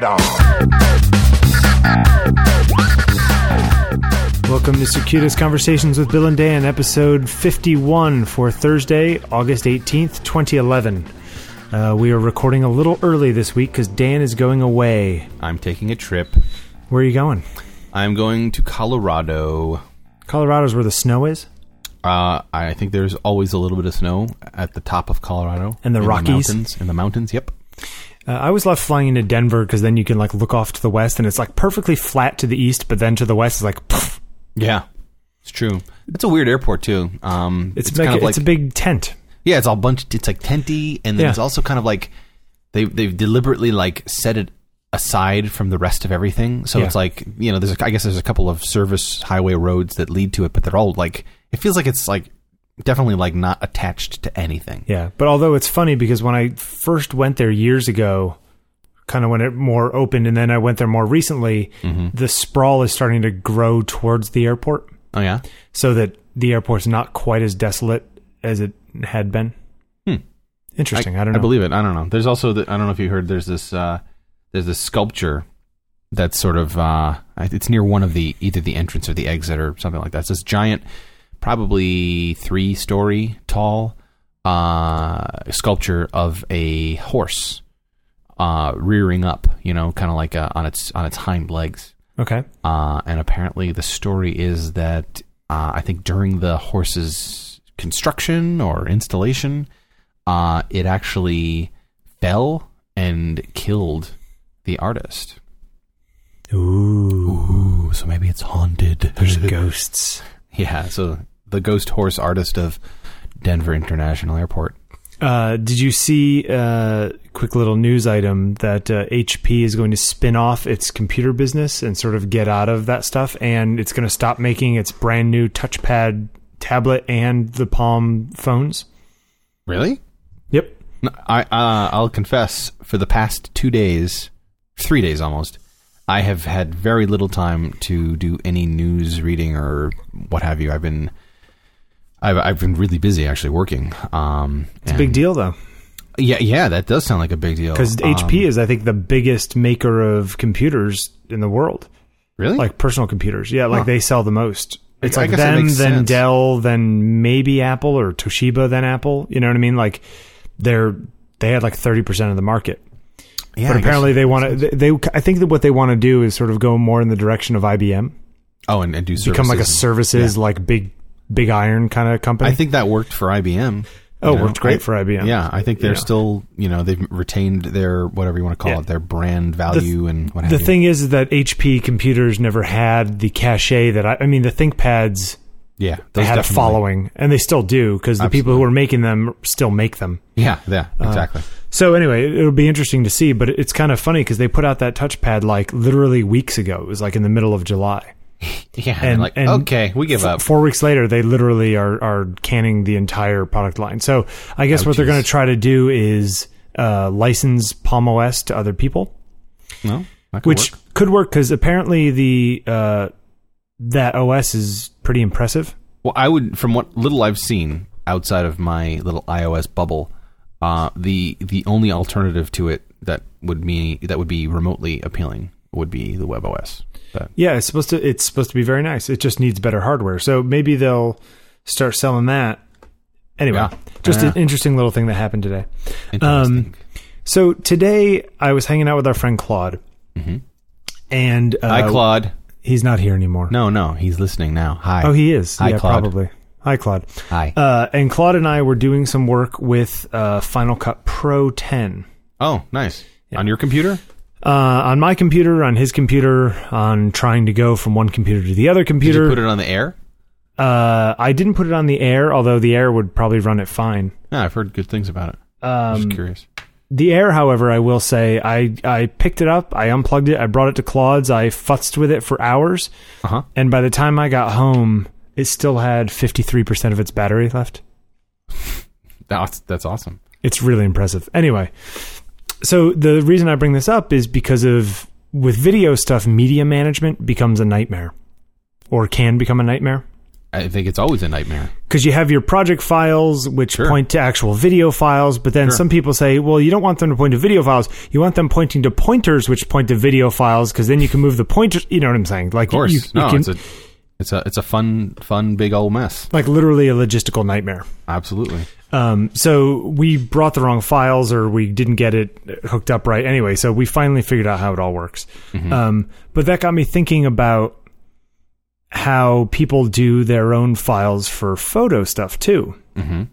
right on. Welcome to Circuitous Conversations with Bill and Dan, episode 51 for Thursday, August 18th, 2011. Uh, we are recording a little early this week because Dan is going away. I'm taking a trip. Where are you going? I'm going to Colorado. Colorado's where the snow is? Uh, I think there's always a little bit of snow at the top of Colorado. And the in Rockies? The mountains, in the mountains, yep. Uh, I always love flying into Denver because then you can like look off to the west and it's like perfectly flat to the east, but then to the west is like pff, Yeah, it's true. It's a weird airport, too. Um, it's, it's like, kind of like, it's a big tent. yeah, it's all bunch, it's like tenty, and then Yeah. it's also kind of like they, they've deliberately like set it aside from the rest of everything. So Yeah. it's like, you know, there's, a, I guess there's a couple of service highway roads that lead to it, but they're all like, it feels like it's like definitely like not attached to anything. Yeah, but although it's funny because when I first went there years ago, kind of when it more opened, and then I went there more recently, the sprawl is starting to grow towards the airport, Oh, yeah? so that the airport's not quite as desolate as it had been. Hmm. Interesting. I, don't know. I believe it. I don't know. There's also the, I don't know if you heard. There's this uh, there's this sculpture that's sort of uh, it's near one of the either the entrance or the exit or something like that. It's this giant, probably three story tall uh, sculpture of a horse uh, rearing up. You know, kind of like uh, on its on its hind legs. Okay. Uh, and apparently, the story is that uh, I think during the horse's construction or installation, uh, it actually fell and killed the artist. Ooh, Ooh, so maybe it's haunted. there's ghosts. yeah, so the ghost horse artist of Denver International Airport. Uh, did you see uh, quick little news item that uh, HP is going to spin off its computer business and sort of get out of that stuff, and it's going to stop making its brand new touchpad tablet and the Palm phones? Really? Yep. No, I uh, I'll confess, for the past two days, three days almost, I have had very little time to do any news reading or what have you. I've been I've I've been really busy actually working. Um, It's a big deal though, Yeah, yeah, that does sound like a big deal. because Um, HP is, I think, the biggest maker of computers in the world, really like personal computers. Yeah, like Huh. they sell the most. It's I like them, then sense. Dell, then maybe Apple or Toshiba, then Apple. You know what I mean? Like they're they had like thirty percent of the market. yeah, but I apparently they want to. They, I think that what they want to do is sort of go more in the direction of IBM, oh, and, and do become like a services. services like big big iron kind of company. I think that worked for IBM. oh, you it know? worked great I- for IBM. Yeah, I think they're Yeah. still, you know, they've retained their whatever you want to call Yeah. it, their brand value and what The you. thing is that HP computers never had the cachet that I, I mean the ThinkPads yeah, they had a following and they still do because the people who are making them still make them. Yeah, yeah, Uh, exactly. So anyway, it'll be interesting to see, but it's kind of funny because they put out that touchpad like literally weeks ago. It was like in the middle of July. yeah, and- like and okay, we give F- up. Four weeks later, they literally are are canning the entire product line. So I guess Oh, what they're going to try to do is uh, license Palm OS to other people, no, could which work. could work because apparently the uh, that OS is pretty impressive. Well, I would, from what little I've seen outside of my little iOS bubble, uh, the the only alternative to it that would be that would be remotely appealing would be the WebOS. But Yeah, it's supposed to it's supposed to be very nice. It just needs better hardware. So maybe they'll start selling that. Anyway, Yeah. just an interesting little thing that happened today. interesting. Um, So today I was hanging out with our friend Claude, and uh, Hi, Claude. He's not here anymore. No, no, he's listening now. Hi. Oh, he is. Hi, yeah, Claude. probably. Hi, Claude. Hi. Uh, and Claude and I were doing some work with uh, Final Cut Pro 10 oh, nice. On your computer? Uh, on my computer, on his computer, on trying to go from one computer to the other computer. Did you put it on the air? uh, I didn't put it on the air, although the air would probably run it fine. Yeah, I've heard good things about it. Um, Just curious. The air, however, I will say, I, I picked it up, I unplugged it, I brought it to Claude's, I futzed with it for hours, Uh huh. and by the time I got home, it still had 53% of its battery left. That's that's awesome. It's really impressive. Anyway, so the reason I bring this up is because of with video stuff, media management becomes a nightmare or can become a nightmare. I think it's always a nightmare. because you have your project files which Sure. point to actual video files but then Sure. some people say well you don't want them to point to video files you want them pointing to pointers which point to video files because then you can move the pointers you know what i'm saying like Of course, you, you no, can it's a it's a it's a fun fun big old mess. like literally a logistical nightmare Absolutely. Um, so we brought the wrong files or we didn't get it hooked up right. Anyway so we finally figured out how it all works. Um, but that got me thinking about how people do their own files for photo stuff too. Hmm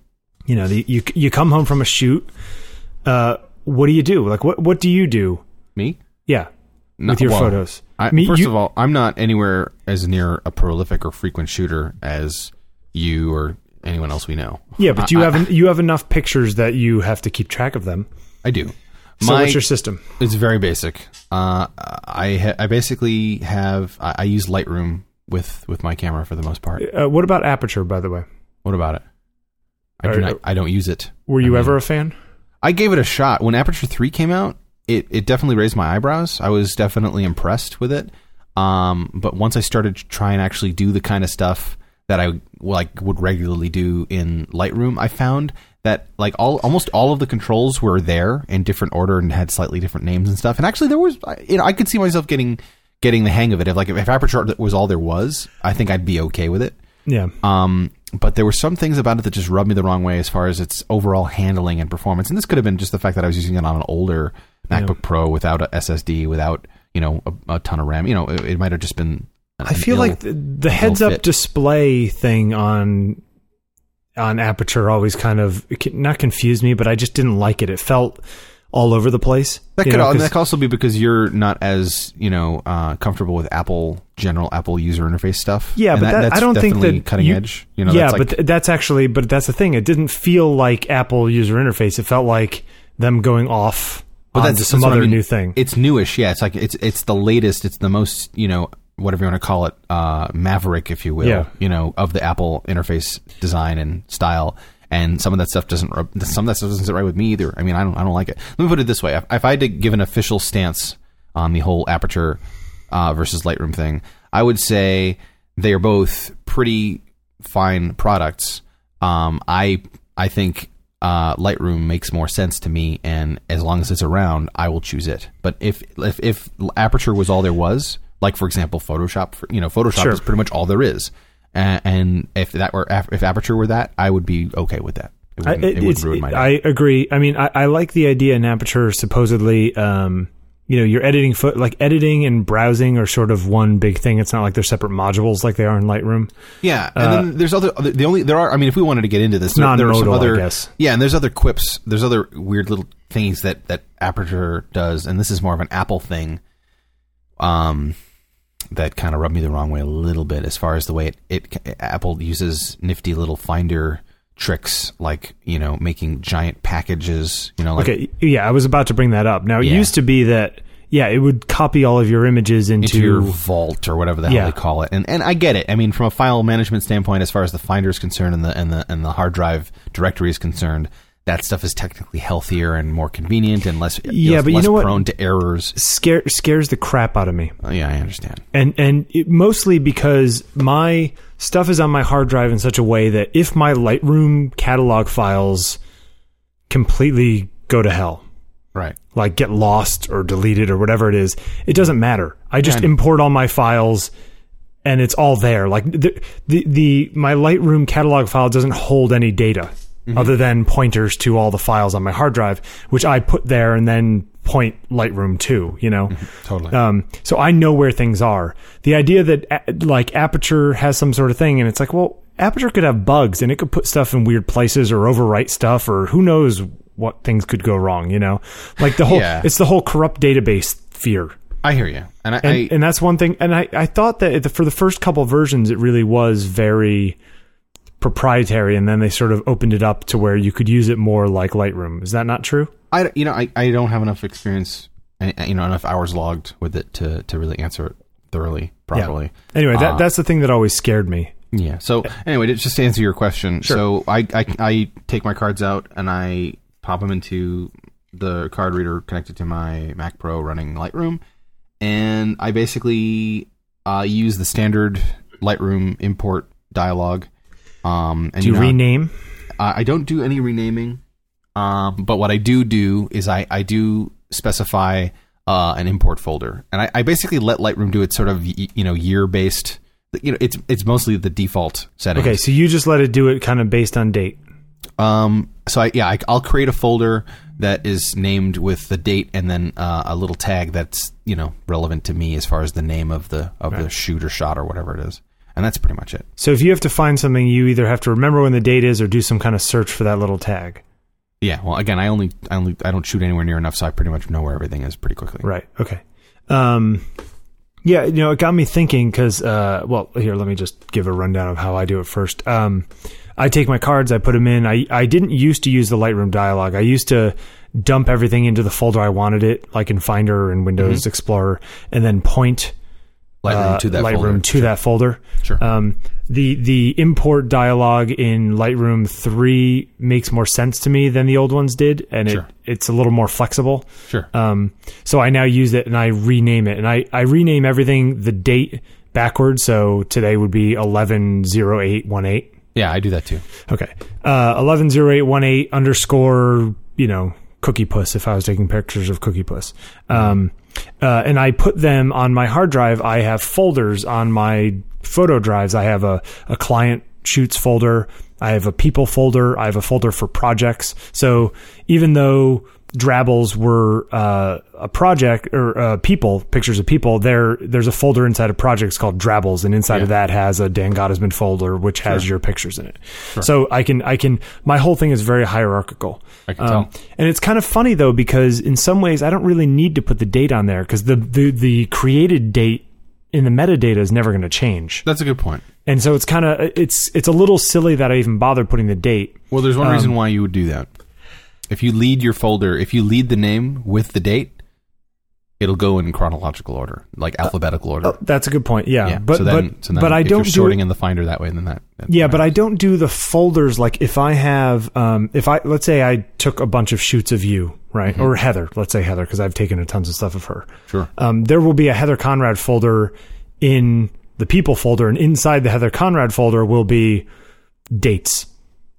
you know the, you you come home from a shoot uh what do you do? Like what what do you do? Me? yeah. No, with your well, photos. I, Me- first you- of all, I'm not anywhere as near a prolific or frequent shooter as you or anyone else we know. yeah but you I- have you have enough pictures that you have to keep track of them I do. so My- what's your system It's very basic. Uh, I ha- I basically have I, I use Lightroom with with my camera for the most part. uh, what about aperture by the way What about it? I do not, I don't use it. were you I mean, ever a fan I gave it a shot when Aperture Three came out. It it definitely raised my eyebrows. I was definitely impressed with it. Um, but once I started to try and actually do the kind of stuff that I like would regularly do in Lightroom, I found that like all almost all of the controls were there in different order and had slightly different names and stuff. And actually, there was you know I could see myself getting getting the hang of it. If like if Aperture was all there was, I think I'd be okay with it. yeah Um, but there were some things about it that just rubbed me the wrong way as far as its overall handling and performance. And this could have been just the fact that I was using it on an older MacBook Pro without a SSD, without you know a, a ton of RAM. You know, it, it might have just been. I feel like the, the heads up fit. display thing on on aperture always kind of not confused me, but I just didn't like it. It felt all over the place. that could know, that could also be because you're not as you know uh, comfortable with Apple general Apple user interface stuff. Yeah, And but that, that's I don't think that cutting you- edge. You know, yeah, that's like, but th- that's actually, but that's the thing. It didn't feel like Apple user interface. It felt like them going off But that's- some that's what I other mean. new thing. It's newish, yeah. It's like it's it's the latest. It's the most you know whatever you want to call it, uh, maverick, if you will. Yeah. You know of the Apple interface design and style. And some of that stuff doesn't. Some of that stuff doesn't sit right with me either. I mean, I don't. I don't like it. Let me put it this way: if, I had to give an official stance on the whole Aperture uh, versus Lightroom thing, I would say they are both pretty fine products. Um, I I think uh, Lightroom makes more sense to me, and as long as it's around, I will choose it. But if if if Aperture was all there was, like for example, Photoshop, for, you know, Photoshop Sure. is pretty much all there is, uh, and if that were if Aperture were that, I would be okay with that. It I, it- it wouldn't ruin my day. I agree. I mean, I, I like the idea in Aperture. Supposedly, um, you know, you're editing foot like editing and browsing are sort of one big thing. It's not like they're separate modules like they are in Lightroom. Yeah, and then there's other the only there are. I mean, if we wanted to get into this, there, there are some other. guess. Yeah, and there's other quips. There's other weird little things that that Aperture does, and this is more of an Apple thing. Um, that kind of rubbed me the wrong way a little bit as far as the way it, it Apple uses nifty little Finder tricks, like you know, making giant packages. You know, like Okay, yeah, I was about to bring that up. Now, it Yeah. used to be that yeah, it would copy all of your images into, into your vault or whatever the Yeah. hell they call it. And and I get it. I mean, from a file management standpoint, as far as the Finder is concerned and the and the and the hard drive directory is concerned, that stuff is technically healthier and more convenient and less Yeah, less, but you know what? prone to errors. scare scares the crap out of me. Uh, yeah, I understand. and and it, mostly because my stuff is on my hard drive in such a way that if my Lightroom catalog files completely go to hell, Right. like get lost or deleted or whatever it is, it doesn't matter. I just Yeah, I import all my files and it's all there. Like the the, the my Lightroom catalog file doesn't hold any data Mm-hmm. other than pointers to all the files on my hard drive, which I put there and then point Lightroom to, you know. Totally. Um, so I know where things are. The idea that like Aperture has some sort of thing, and it's like, well, Aperture could have bugs, and it could put stuff in weird places or overwrite stuff, or who knows what things could go wrong. You know, like the whole Yeah. it's the whole corrupt database fear. I hear you. And I, And, I and that's one thing. And I, I thought that for the first couple versions, it really was very proprietary, and then they sort of opened it up to where you could use it more like Lightroom. Is that not true? I, you know, I, I don't have enough experience, you know, enough hours logged with it to, to really answer it thoroughly, properly. Anyway, that, Uh, that's the thing that always scared me. Yeah. So anyway, to- just to answer your question, so I, I I take my cards out and I pop them into the card reader connected to my Mac Pro running Lightroom, and I basically uh, use the standard Lightroom import dialogue. Um, and Do you know, rename? I I don't do any renaming, um, but what I do do is I, I do specify uh, an import folder, and I, I basically let Lightroom do its sort of you know year based. You know, it's it's mostly the default setting. Okay, so you just let it do it kind of based on date. Um, so I, yeah, I, I'll create a folder that is named with the date and then uh, a little tag that's you know relevant to me as far as the name of the of the Right. shoot or shot or whatever it is, and that's pretty much it. So if you have to find something, you either have to remember when the date is or do some kind of search for that little tag. Yeah. Well, again, I only I only I don't shoot anywhere near enough, so I pretty much know where everything is pretty quickly. Right. Okay. Um, yeah, you know, it got me thinking because, uh, well, here, let me just give a rundown of how I do it first. Um, I take my cards, I put them in. I, I didn't used to use the Lightroom dialog. I used to dump everything into the folder I wanted it, like in Finder and Windows Explorer, and then point Lightroom uh, to that Lightroom folder. to that folder. Sure. Um, the the import dialog in Lightroom three makes more sense to me than the old ones did, and Sure. it it's a little more flexible. Sure. Um, so I now use it and I rename it, and I I rename everything the date backwards. So today would be eleven zero eight one eight. yeah, I do that too. Okay. Uh, 110818 underscore, you know, Cookie Puss if I was taking pictures of Cookie Puss. Um, uh, and I put them on my hard drive. I have folders on my photo drives. I have a, a client shoots folder. I have a people folder. I have a folder for projects. So even though Drabbles were uh, a project or uh, people pictures of people. There, there's a folder inside of projects called Drabbles, and inside of that has a Dan Gottesman folder which has your pictures in it. So I can, I can. My whole thing is very hierarchical. I can tell. And it's kind of funny though because in some ways I don't really need to put the date on there because the, the the created date in the metadata is never going to change. That's a good point. And so it's kind of it's it's a little silly that I even bothered putting the date. Well, there's one Um, reason why you would do that. If you lead your folder, if you lead the name with the date, it'll go in chronological order, like alphabetical order. That's a good point. Yeah, yeah. Uh, but so then, but so then but I if don't you're do sorting it, in the Finder that way. Then that. Yeah, but I don't do the folders like if I have um if I let's say I took a bunch of shoots of you, right? Or Heather, let's say Heather because I've taken a tons of stuff of her. Sure. Um there will be a Heather Conrad folder in the people folder and inside the Heather Conrad folder will be dates.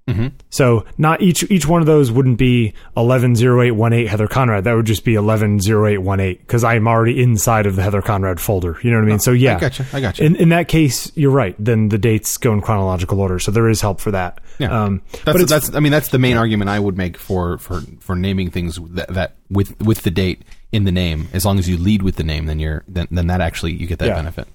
Mm-hmm. So not each each one of those wouldn't be eleven zero eight one eight Heather Conrad. That would just be eleven zero eight one eight because I'm already inside of the Heather Conrad folder. You know what I mean? so yeah, I gotcha. I gotcha. in in that case, you're right. Then the dates go in chronological order, so there is help for that. Yeah. Um, That's, but that's I mean that's the main argument I would make for for for naming things that, that with with the date in the name. As long as you lead with the name, then you're then then that actually you get that Yeah. benefit.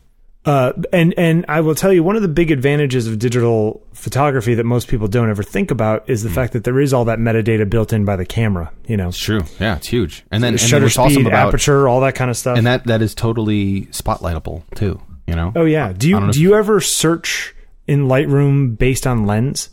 Uh, and and I will tell you one of the big advantages of digital photography that most people don't ever think about is the Hmm. fact that there is all that metadata built in by the camera. You know, It's true. Yeah, it's huge. And then, and then shutter what's speed, awesome about aperture, all that kind of stuff. and that that is totally spotlightable too. You know. oh yeah. Do you do you ever search in Lightroom based on lens?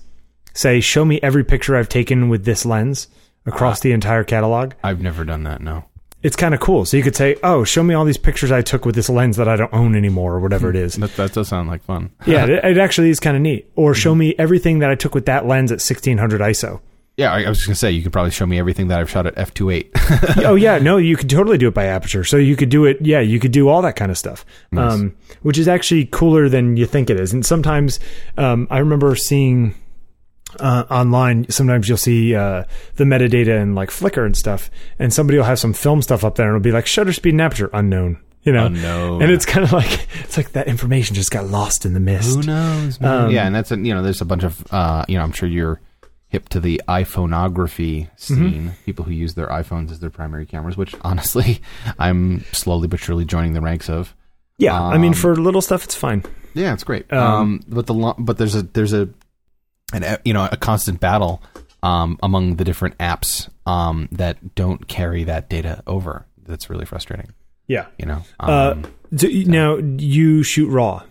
Say, show me every picture I've taken with this lens across the entire catalog. I've never done that. No. It's kind of cool. So you could say, "Oh, show me all these pictures I took with this lens that I don't own anymore, or whatever it is." That that does sound like fun. yeah, it, it actually is kind of neat. Or show me everything that I took with that lens at 1600 ISO. Yeah, I, I was just gonna say you could probably show me everything that I've shot at f 28 oh yeah, no, you could totally do it by aperture. So you could do it. Yeah, you could do all that kind of stuff, um, which is actually cooler than you think it is. And sometimes um, I remember seeing. Uh, online, sometimes you'll see uh, the metadata in like Flickr and stuff, and somebody will have some film stuff up there, and it'll be like shutter speed and aperture unknown, you know, Unknown. and it's kind of like it's like that information just got lost in the mist. Who knows? Um, yeah, and that's a, you know, there's a bunch of uh, you know, I'm sure you're hip to the iPhoneography scene. People who use their iPhones as their primary cameras, which honestly, I'm slowly but surely joining the ranks of. Yeah, I mean, Um, for little stuff, it's fine. Yeah, it's great. Um, Um, but the lo- but there's a there's a an uh, you know a constant battle um, among the different apps um, that don't carry that data over. That's really frustrating. Yeah. You know. Uh, Um, do you- now you shoot raw.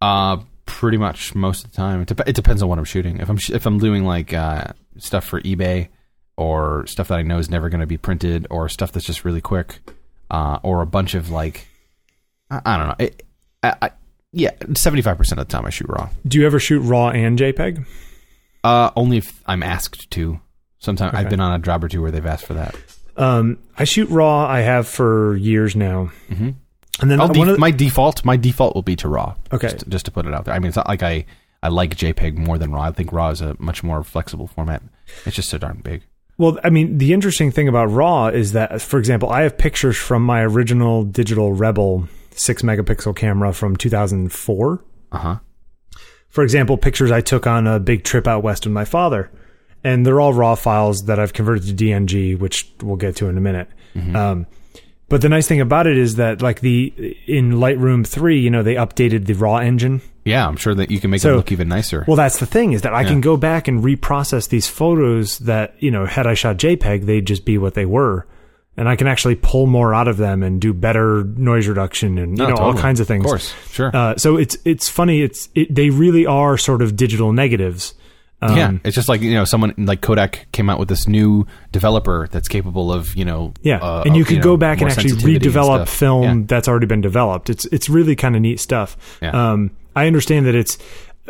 Uh, pretty much most of the time. It, it depends on what I'm shooting. If I'm sh- if I'm doing like uh, stuff for eBay or stuff that I know is never going to be printed or stuff that's just really quick, uh, or a bunch of like I, I don't know. It, I, I, yeah, seventy five percent of the time I shoot raw. Do you ever shoot raw and JPEG? Uh, only if I'm asked to. Sometimes I've been on a job or two where they've asked for that. Um, I shoot raw. I have for years now. Mhm. And then of the- my default, my default will be to RAW. Okay. just, just to put it out there. I mean, it's not like I I like JPEG more than RAW. I think RAW is a much more flexible format. It's just so darn big. Well, I mean, the interesting thing about RAW is that, for example, I have pictures from my original digital Rebel six megapixel camera from 2004. Uh huh. For example, pictures I took on a big trip out west with my father, and they're all RAW files that I've converted to DNG, which we'll get to in a minute. Um, but the nice thing about it is that, like the in Lightroom three, you know, they updated the RAW engine. Yeah, I'm sure that you can make So- them look even nicer. Well, that's the thing is that I can go back and reprocess these photos that, you know, had I shot JPEG, they'd just be what they were. And I can actually pull more out of them and do better noise reduction and, you No, know, all kinds of things. Of course, sure. Uh, so it's, it's funny. It's, it, they really are sort of digital negatives. Um, yeah, it's just like you know, someone like Kodak came out with this new developer that's capable of you know, Yeah, uh, and you of, could know, go back and actually sensitivity and redevelop film Yeah. that's already been developed. It's it's really kind of neat stuff. Yeah. Um, I understand that it's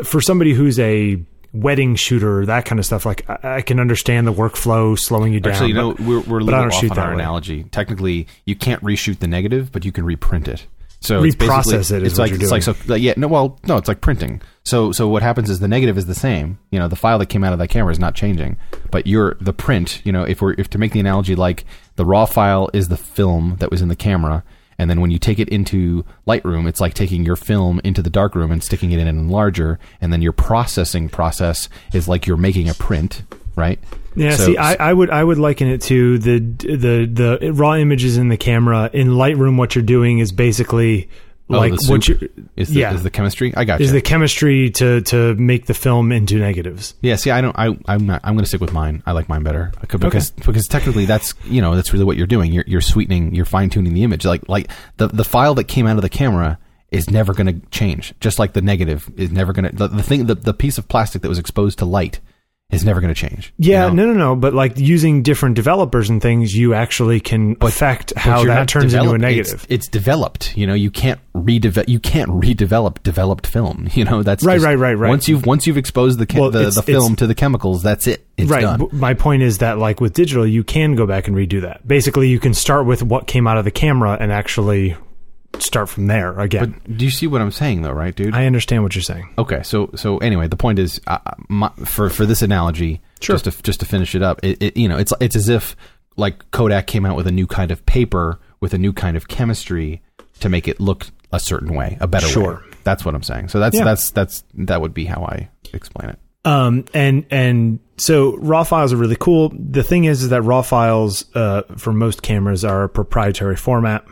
for somebody who's a wedding shooter, that kind of stuff. Like I, I can understand the workflow slowing you down. Actually, you know, but- we're, we're a little off on that our way. analogy. Technically, you can't reshoot the negative, but you can reprint it. So it's Reprocess basically- it is it's what like it's like so like, yeah no well no it's like printing. So so what happens is the negative is the same. You know the file that came out of that camera is not changing, but your the print. You know if we're if to make the analogy like the raw file is the film that was in the camera. And then when you take it into Lightroom, it's like taking your film into the darkroom and sticking it in an enlarger. And then your processing process is like you're making a print, right? Yeah, So- see, I, I would I would liken it to the the the raw images in the camera in Lightroom. What you're doing is basically Oh, like the what you is the, yeah is the chemistry. I got is you. the chemistry to to make the film into negatives. yeah, see, I don't. I I'm not. I'm going to stick with mine. I like mine better because because technically that's you know that's really what you're doing. You're you're sweetening. You're fine tuning the image. Like like the the file that came out of the camera is never going to change. Just like the negative is never going to the, the thing the the piece of plastic that was exposed to light is never going to change. you Yeah, know? no, no, no. But like using different developers and things, you actually can affect But how that turns into a negative. It's, it's developed. You know, you can't redevelop. You can't redevelop developed film. You know, that's Right, just- right, right, right. Once you've once you've exposed the ca- Well, the, it's- the film to the chemicals, that's it. It's right. done. My point is that like with digital, you can go back and redo that. Basically, you can start with what came out of the camera and actually start from there again. But Do you see what I'm saying, though, right, dude? I understand what you're saying. okay, so so anyway, the point is, uh, my, for for this analogy, Sure. just to just to finish it up, it, it you know, it's it's as if like Kodak came out with a new kind of paper with a new kind of chemistry to make it look a certain way, a better way. Sure. That's what I'm saying. So that's Yeah. that's that's that would be how I explain it. Um, and and so raw files are really cool. The thing is, is that raw files uh, for most cameras are a proprietary format.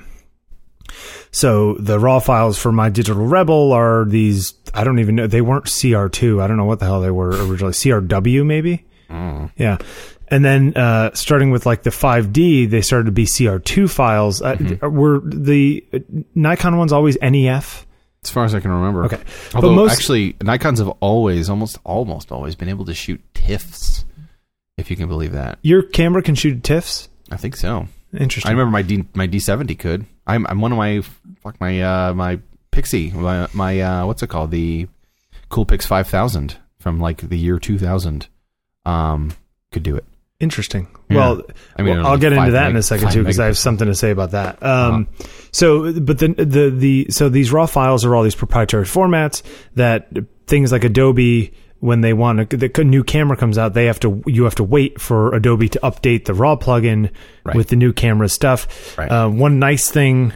So the raw files for my digital Rebel are these. I don't even know. They weren't CR2. I don't know what the hell they were originally. CRW maybe. Yeah. And then uh, starting with like the 5D, they started to be CR2 files. Uh, were the Nikon ones always NEF? As far as I can remember. Okay. But Although most- actually, Nikon's have always, almost, almost always been able to shoot TIFFs, if you can believe that. Your camera can shoot TIFFs. I think so. Interesting. I remember my D my D seventy could. I'm I'm one of my fuck my uh my Pixie my my uh what's it called the Coolpix five thousand from like the year two thousand um could do it. Interesting. Yeah. Well, I mean, well, I'll get into that in a second too because I have something to say about that. Um, So, but the, the the so these raw files are all these proprietary formats that things like Adobe when they want a, the new camera comes out, they have to you have to wait for Adobe to update the raw plugin Right. with the new camera stuff. Right. Uh, one nice thing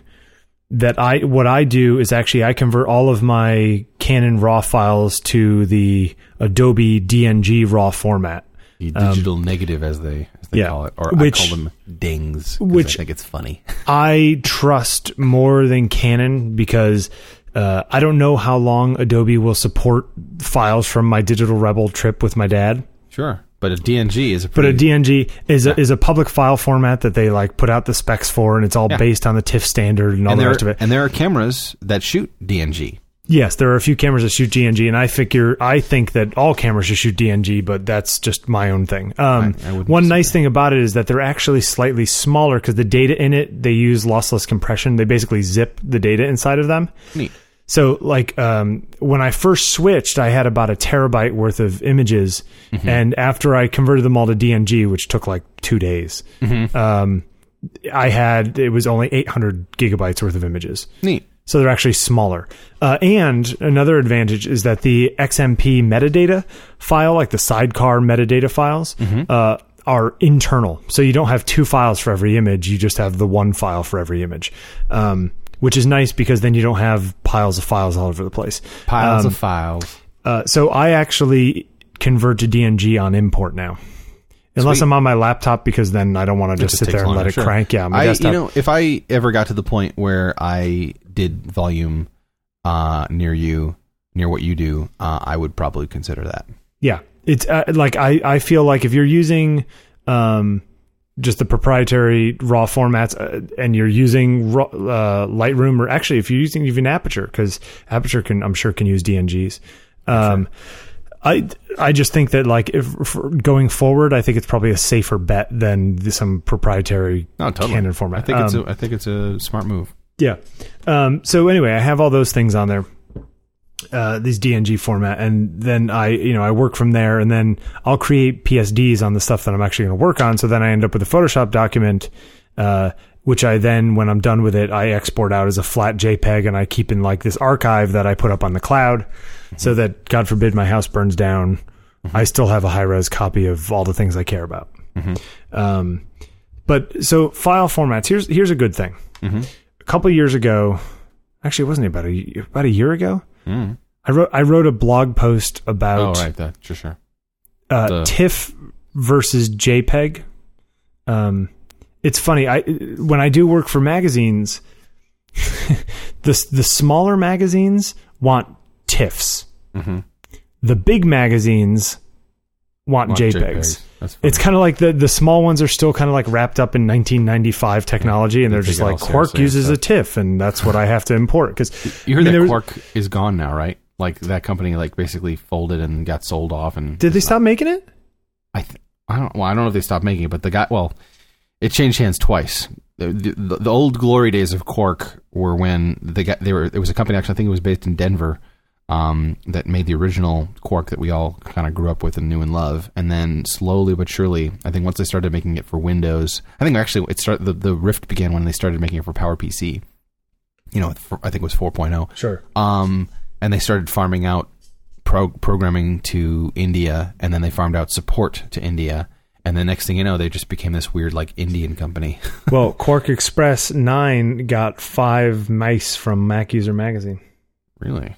that I what I do is actually I convert all of my Canon raw files to the Adobe DNG raw format. The digital negative as they as they Um, yeah. call it, or Which- I call them dings, which- I think it's funny. I trust more than Canon because uh, I don't know how long Adobe will support files from my digital Rebel trip with my dad. Sure, but a DNG is a But a DNG is a, is a public file format that they like put out the specs for, and it's all Yeah. based on the TIFF standard and all and the there rest of it. and there are cameras that shoot DNG. Yes, there are a few cameras that shoot DNG, and I figure I think that all cameras should shoot DNG, but that's just my own thing. Um, I- I one nice thing about it is that they're actually slightly smaller because the data in it they use lossless compression. They basically zip the data inside of them. Neat. So, like, um, when I first switched, I had about a terabyte worth of images, and after I converted them all to DNG, which took like two days, um, I had it was only 800 gigabytes worth of images. Neat. So they're actually smaller. Uh, and another advantage is that the XMP metadata file, like the sidecar metadata files, uh, are internal. So you don't have two files for every image. You just have the one file for every image, um, which is nice because then you don't have piles of files all over the place. Piles Um, of files. Uh, so I actually convert to DNG on import now. Unless Sweet. I'm on my laptop, because then I don't want to just, sit there and longer, let it sure. crank. Yeah, my I, desktop. you know, if I ever got to the point where I did volume uh, near you, near what you do, uh, I would probably consider that. Yeah, it's uh, like I I feel like if you're using um just the proprietary raw formats uh, and you're using raw, uh, Lightroom or actually if you're using even Aperture because Aperture can I'm sure can use DNGs. Um, I I just think that like if going forward, I think it's probably a safer bet than the- some proprietary No, totally. Canon format. I think it's Um, a, I think it's a smart move. Yeah. Um, so anyway, I have all those things on there, uh, these DNG format, and then I, you know, I work from there, and then I'll create PSDs on the stuff that I'm actually going to work on. So then I end up with a Photoshop document, uh, which I then, when I'm done with it, I export out as a flat JPEG, and I keep in like this archive that I put up on the cloud, so that God forbid my house burns down, I still have a high res copy of all the things I care about. Um, but so file formats. Here's here's a good thing a couple years ago, actually, it wasn't about a about a year ago. Mm. I wrote I wrote a blog post about Oh, right, that sure, sure. uh, TIFF versus JPEG. Um, it's funny. I when I do work for magazines, the the smaller magazines want TIFFs. Mhm. The big magazines want, Want JPEGs. Funny. It's kind of like the the small ones are still kind of like wrapped up in 1995 technology, and They they're just like Quark uses a. TIFF, and that's what I have to import because you heard I mean, that was- Quark is gone now, right? Like that company, like basically folded and got sold off. And did they stop making it? I th- I don't well I don't know if they stopped making it, but the guy well, it changed hands twice. The, the, the old glory days of Quark were when they got they were it was a company actually I think it was based in Denver um, that made the original Quark that we all kind of grew up with and knew and love, and then slowly but surely I think once they started making it for Windows, I think actually it started the, the rift began when they started making it for PowerPC. You know, for, I think it was 4.0 Sure. um, and they started farming out pro- programming to India, and then they farmed out support to India, and the next thing you know, they just became this weird like Indian company. well, Quark Express Nine got five mice from Mac User Magazine, really,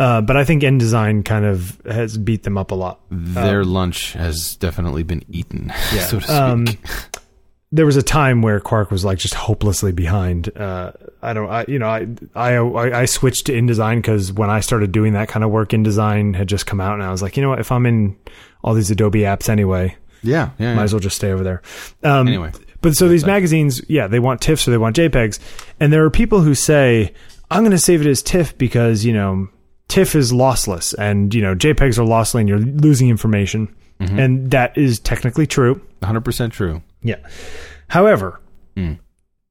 uh, but I think InDesign kind of has beat them up a lot. their lunch has definitely been eaten, so to speak. Um, there was a time where Quark was like just hopelessly behind. Uh, I don't, I, you know, I, I, I I switched to InDesign because when I started doing that kind of work, InDesign had just come out, and I was like, you know what, if I'm in all these Adobe apps anyway, yeah, yeah. might yeah. as well just stay over there. Um, Anyway. but so these magazines, yeah, they want TIFFs or they want JPEGs, and there are people who say, I'm going to save it as TIFF because you know TIFF is lossless, and you know JPEGs are lossless, and you're losing information, Mm-hmm. and that is technically true. 100% true. Yeah. However, Hmm.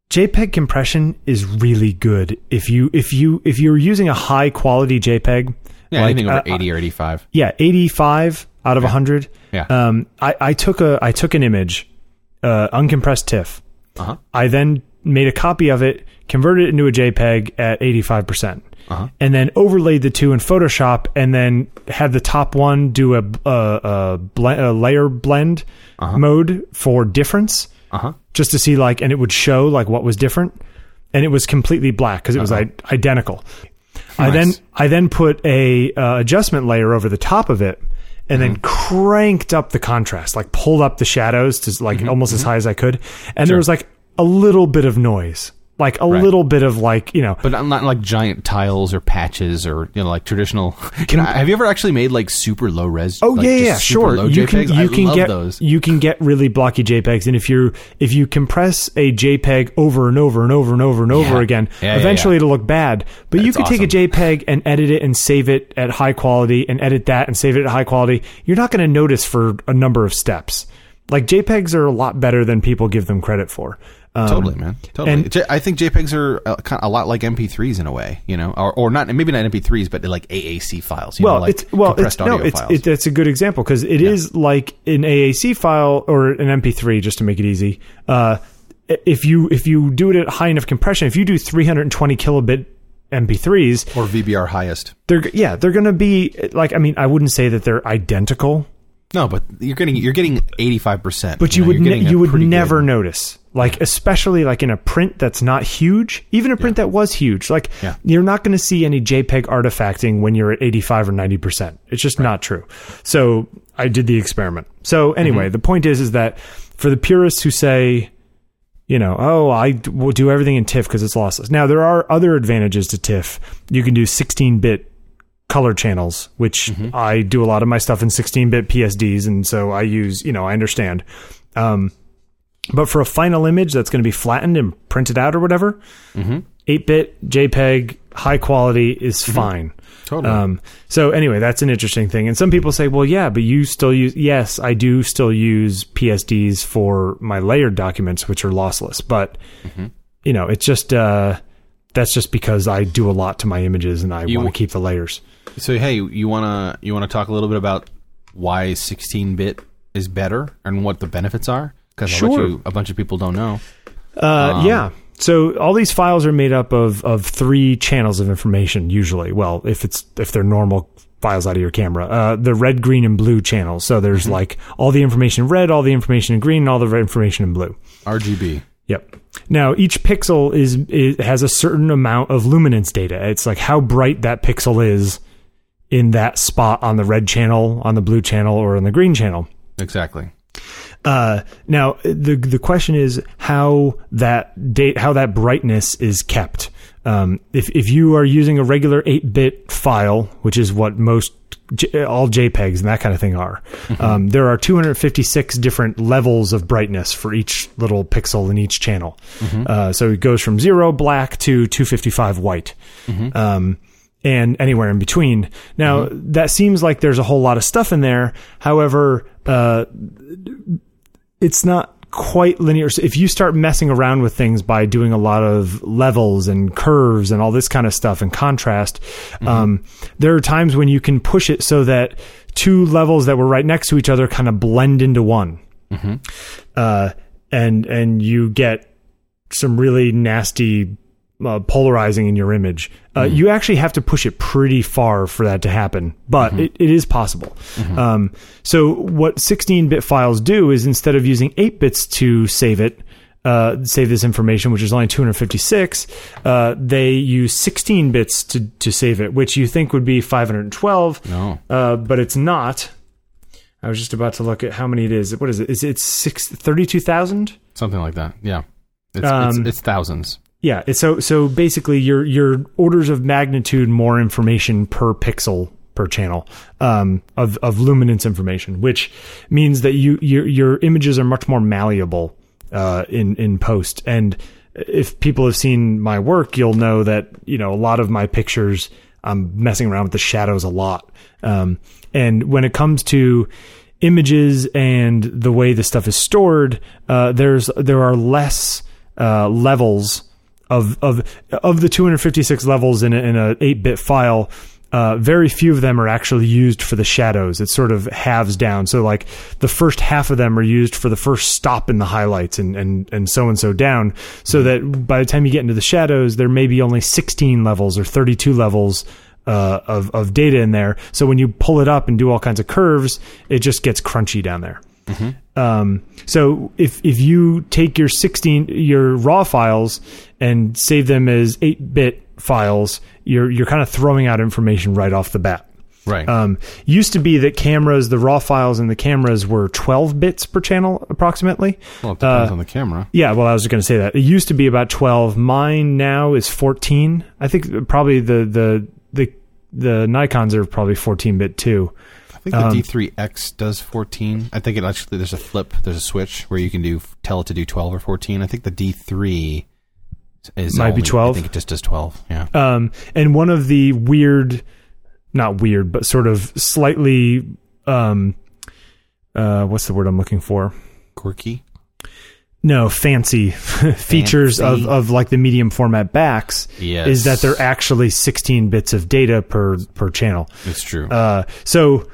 JPEG compression is really good if you if you if you're using a high quality JPEG. Yeah, like, anything over uh, 80 or 85. yeah, 85 out of 100. Yeah. Um, I, I took a I took an image, uh, uncompressed TIFF. Uh-huh. I then made a copy of it, converted it into a JPEG at 85%, Uh-huh. and then overlaid the two in Photoshop, and then had the top one do a, a, a, ble- a layer blend mode for difference, Uh-huh. just to see like, and it would show like what was different, and it was completely black because it was I- identical. I then I then put a uh, adjustment layer over the top of it, and then cranked up the contrast, like pulled up the shadows to like almost as high as I could, and there was like a little bit of noise, like a little bit of like you know. But not not like giant tiles or patches or you know like traditional. Can I, have you ever actually made like super low res? Oh like, yeah, yeah, sure. You JPEGs? can you I can get those. you can get really blocky JPEGs, and if you if you compress a JPEG over and over and over and over and over again, Yeah, yeah, eventually yeah. it'll look bad. But you That's could take a JPEG and edit it and save it at high quality, and edit that and save it at high quality. You're not going to notice for a number of steps. Like JPEGs are a lot better than people give them credit for. Um, Totally, man. Totally. and- J- I think JPEGs are uh, kind a lot like MP3s in a way, you know, or, or not maybe not MP3s, but like AAC files. You well, know, like it's well, it's no, it's files. it, that's a good example because it is like an AAC file or an MP3, just to make it easy. Uh, if you if you do it at high enough compression, if you do 320 kilobit MP3s, or VBR highest. they're yeah they're going to be like I mean I wouldn't say that they're identical, No, but you're getting you're getting eighty five percent. but you, would ne- you would never notice. Like especially like in a print that's not huge, even a print that was huge. Like Yeah. you're not going to see any JPEG artifacting when you're at 85 or 90 percent. It's just not true. So I did the experiment. So anyway, Mm-hmm. the point is is that for the purists who say, you know, oh, i will do everything in TIFF because it's lossless. Now there are other advantages to TIFF. You can do 16 bit color channels, which Mm-hmm. I do a lot of my stuff in 16 bit PSDs, and so I use, you know, I understand. Um, but for a final image that's going to be flattened and printed out or whatever, Mm-hmm. 8 bit JPEG, high quality is fine. Totally. Um, so anyway, that's an interesting thing. And some people say, well, yeah, but you still use, yes, I do still use PSDs for my layered documents, which are lossless, but Mm-hmm. you know, it's just, uh, that's just because I do a lot to my images and I want to keep the layers. So hey, you wanna you wanna talk a little bit about why 16 bit is better and what the benefits are? Because Sure. a bunch of people don't know. Uh, yeah. So all these files are made up of of three channels of information. Usually, well, if it's if they're normal files out of your camera, uh, the red, green, and blue channels. So there's like all the information in red, all the information in green, and all the information in blue. RGB. Yep. Now each pixel is, is has a certain amount of luminance data. It's like how bright that pixel is in that spot on the red channel, on the blue channel, or on the green channel. Exactly. Uh, now the the question is how that date how that brightness is kept. Um, if if you are using a regular eight bit file, which is what most J- all JPEGs and that kind of thing are, um, there are 256 different levels of brightness for each little pixel in each channel. Uh, so it goes from zero black to 255 white. Um, and anywhere in between. Now, that seems like there's a whole lot of stuff in there. However, uh, it's not quite linear. So if you start messing around with things by doing a lot of levels and curves and all this kind of stuff and contrast, um, there are times when you can push it so that two levels that were right next to each other kind of blend into one. Uh, and, and you get some really nasty uh, polarizing in your image. Uh, You actually have to push it pretty far for that to happen, but it, it is possible. Um, so what 16-bit files do is instead of using 8 bits to save it, uh, save this information, which is only 256, uh, they use 16 bits to, to save it, which you think would be 512, No. uh, but it's not. I was just about to look at how many it is. What is it? Is it six thirty-two thousand? Something like that. Yeah. It's, Um, it's, it's thousands. Yeah, so so basically your your orders of magnitude more information per pixel per channel um, of of luminance information, which means that you your your images are much more malleable uh, in in post. And if people have seen my work, you'll know that you know a lot of my pictures I'm messing around with the shadows a lot. Um, and when it comes to images and the way the stuff is stored, uh, there's there are less uh, levels of of of the 256 levels in a, in a 8-bit file. Uh, very few of them are actually used for the shadows. It sort of halves down. So like the first half of them are used for the first stop in the highlights and and and so and so down. So that by the time you get into the shadows, there may be only 16 levels or 32 levels uh, of of data in there. So when you pull it up and do all kinds of curves, it just gets crunchy down there. Um, so if if you take your 16 your raw files and save them as 8 bit files, you're you're kind of throwing out information right off the bat. Right. Um, used to be that cameras, the raw files in the cameras were 12 bits per channel approximately. well, it depends uh, on the camera. Yeah, well, I was going to say that it used to be about 12. Mine now is 14. I think probably the the the the Nikon's are probably 14 bit too. I think the um, D3X does 14. I think it actually there's a flip, there's a switch where you can do tell it to do 12 or 14. I think the D3 is Might be 12. I think it just does 12. Yeah. Um, and one of the weird, not weird, but sort of slightly, um, uh, what's the word I'm looking for? Quirky. No, fancy features of, of like the medium format backs Yes. is that they're actually 16 bits of data per per channel. It's true. Uh, so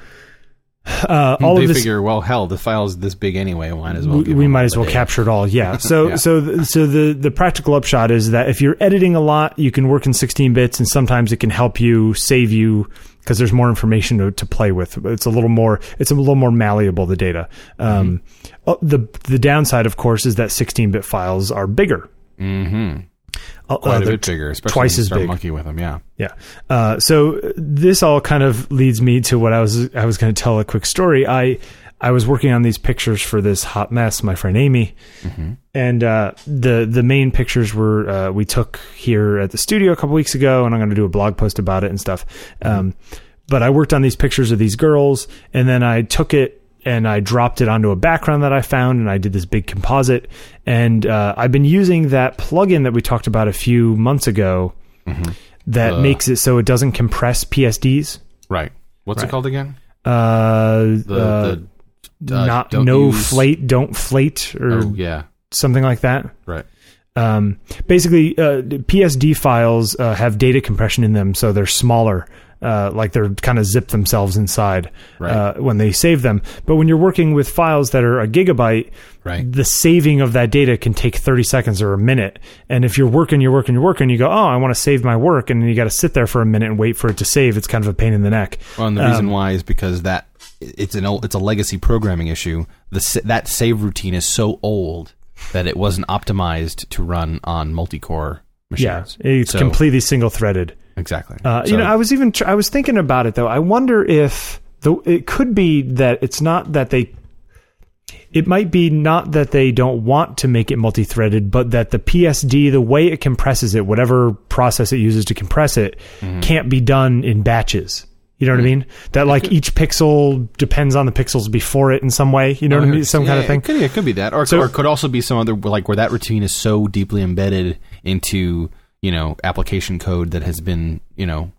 Uh, all they of this figure, well, hell, the file's this big anyway. Might as well. we, we might as well data. capture it all. Yeah. So Yeah. so th- so the the practical upshot is that if you're editing a lot, you can work in 16 bits, and sometimes it can help you save you because there's more information to, to play with. It's a little more it's a little more malleable the data. Um, Mm-hmm. the the downside, of course, is that 16 bit files are bigger. Mm-hmm. Uh, Quite uh, a bit bigger, especially twice as start big. monkey with them. Yeah. Yeah. Uh, so this all kind of leads me to what I was I was going to tell a quick story. I I was working on these pictures for this hot mess, my friend Amy, and uh, the the main pictures were uh, we took here at the studio a couple weeks ago, and I'm going to do a blog post about it and stuff. Um, but I worked on these pictures of these girls, and then I took it and I dropped it onto a background that I found, and I did this big composite. And uh, I've been using that plugin that we talked about a few months ago that Uh. makes it so it doesn't compress PSDs. Right. What's it called again? Uh, The, uh, the uh, not no use- flate, don't flate, or Oh, yeah. something like that. Right. Um, basically, uh, PSD files uh, have data compression in them, so they're smaller. Uh, like they're kind of zip themselves inside Right. uh, when they save them. But when you're working with files that are a gigabyte, Right. the saving of that data can take 30 seconds or a minute. And if you're working, you're working, you're working, you go, oh, I want to save my work, and then you got to sit there for a minute and wait for it to save. It's kind of a pain in the neck. Well, and the Um, reason why is because that it's an old, it's a legacy programming issue. The that save routine is so old that it wasn't optimized to run on multi-core machines. Yeah, it's So- completely single threaded. Exactly. Uh, you know, I was even tr- I was thinking about it though. I wonder if the it could be that it's not that they. It might be not that they don't want to make it multi-threaded, but that the PSD, the way it compresses it, whatever process it uses to compress it, Mm-hmm. can't be done in batches. You know what I mean? That like each pixel depends on the pixels before it in some way. You know what I mean? Some Yeah, kind of thing. It could, it could be that, or, So- or it could also be some other like where that routine is so deeply embedded into you know application code that has been you know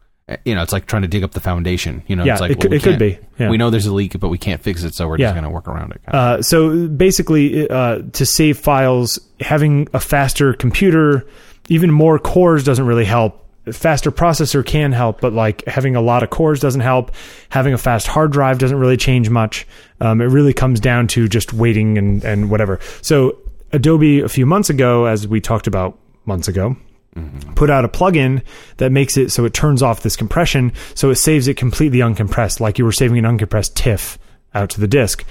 you know it's like trying to dig up the foundation. You know, Yeah, it's like it could- we it could be, yeah. We know there's a leak, but we can't fix it, so we're Yeah. just going to work around it. Uh, so basically, uh, to save files, having a faster computer, even more cores doesn't really help. Faster processor can help, but like having a lot of cores doesn't help. Having a fast hard drive doesn't really change much. Um, it really comes down to just waiting and, and whatever. So Adobe a few months ago, as we talked about months ago, put out a plugin that makes it so it turns off this compression, so it saves it completely uncompressed, like you were saving an uncompressed TIFF out to the disk.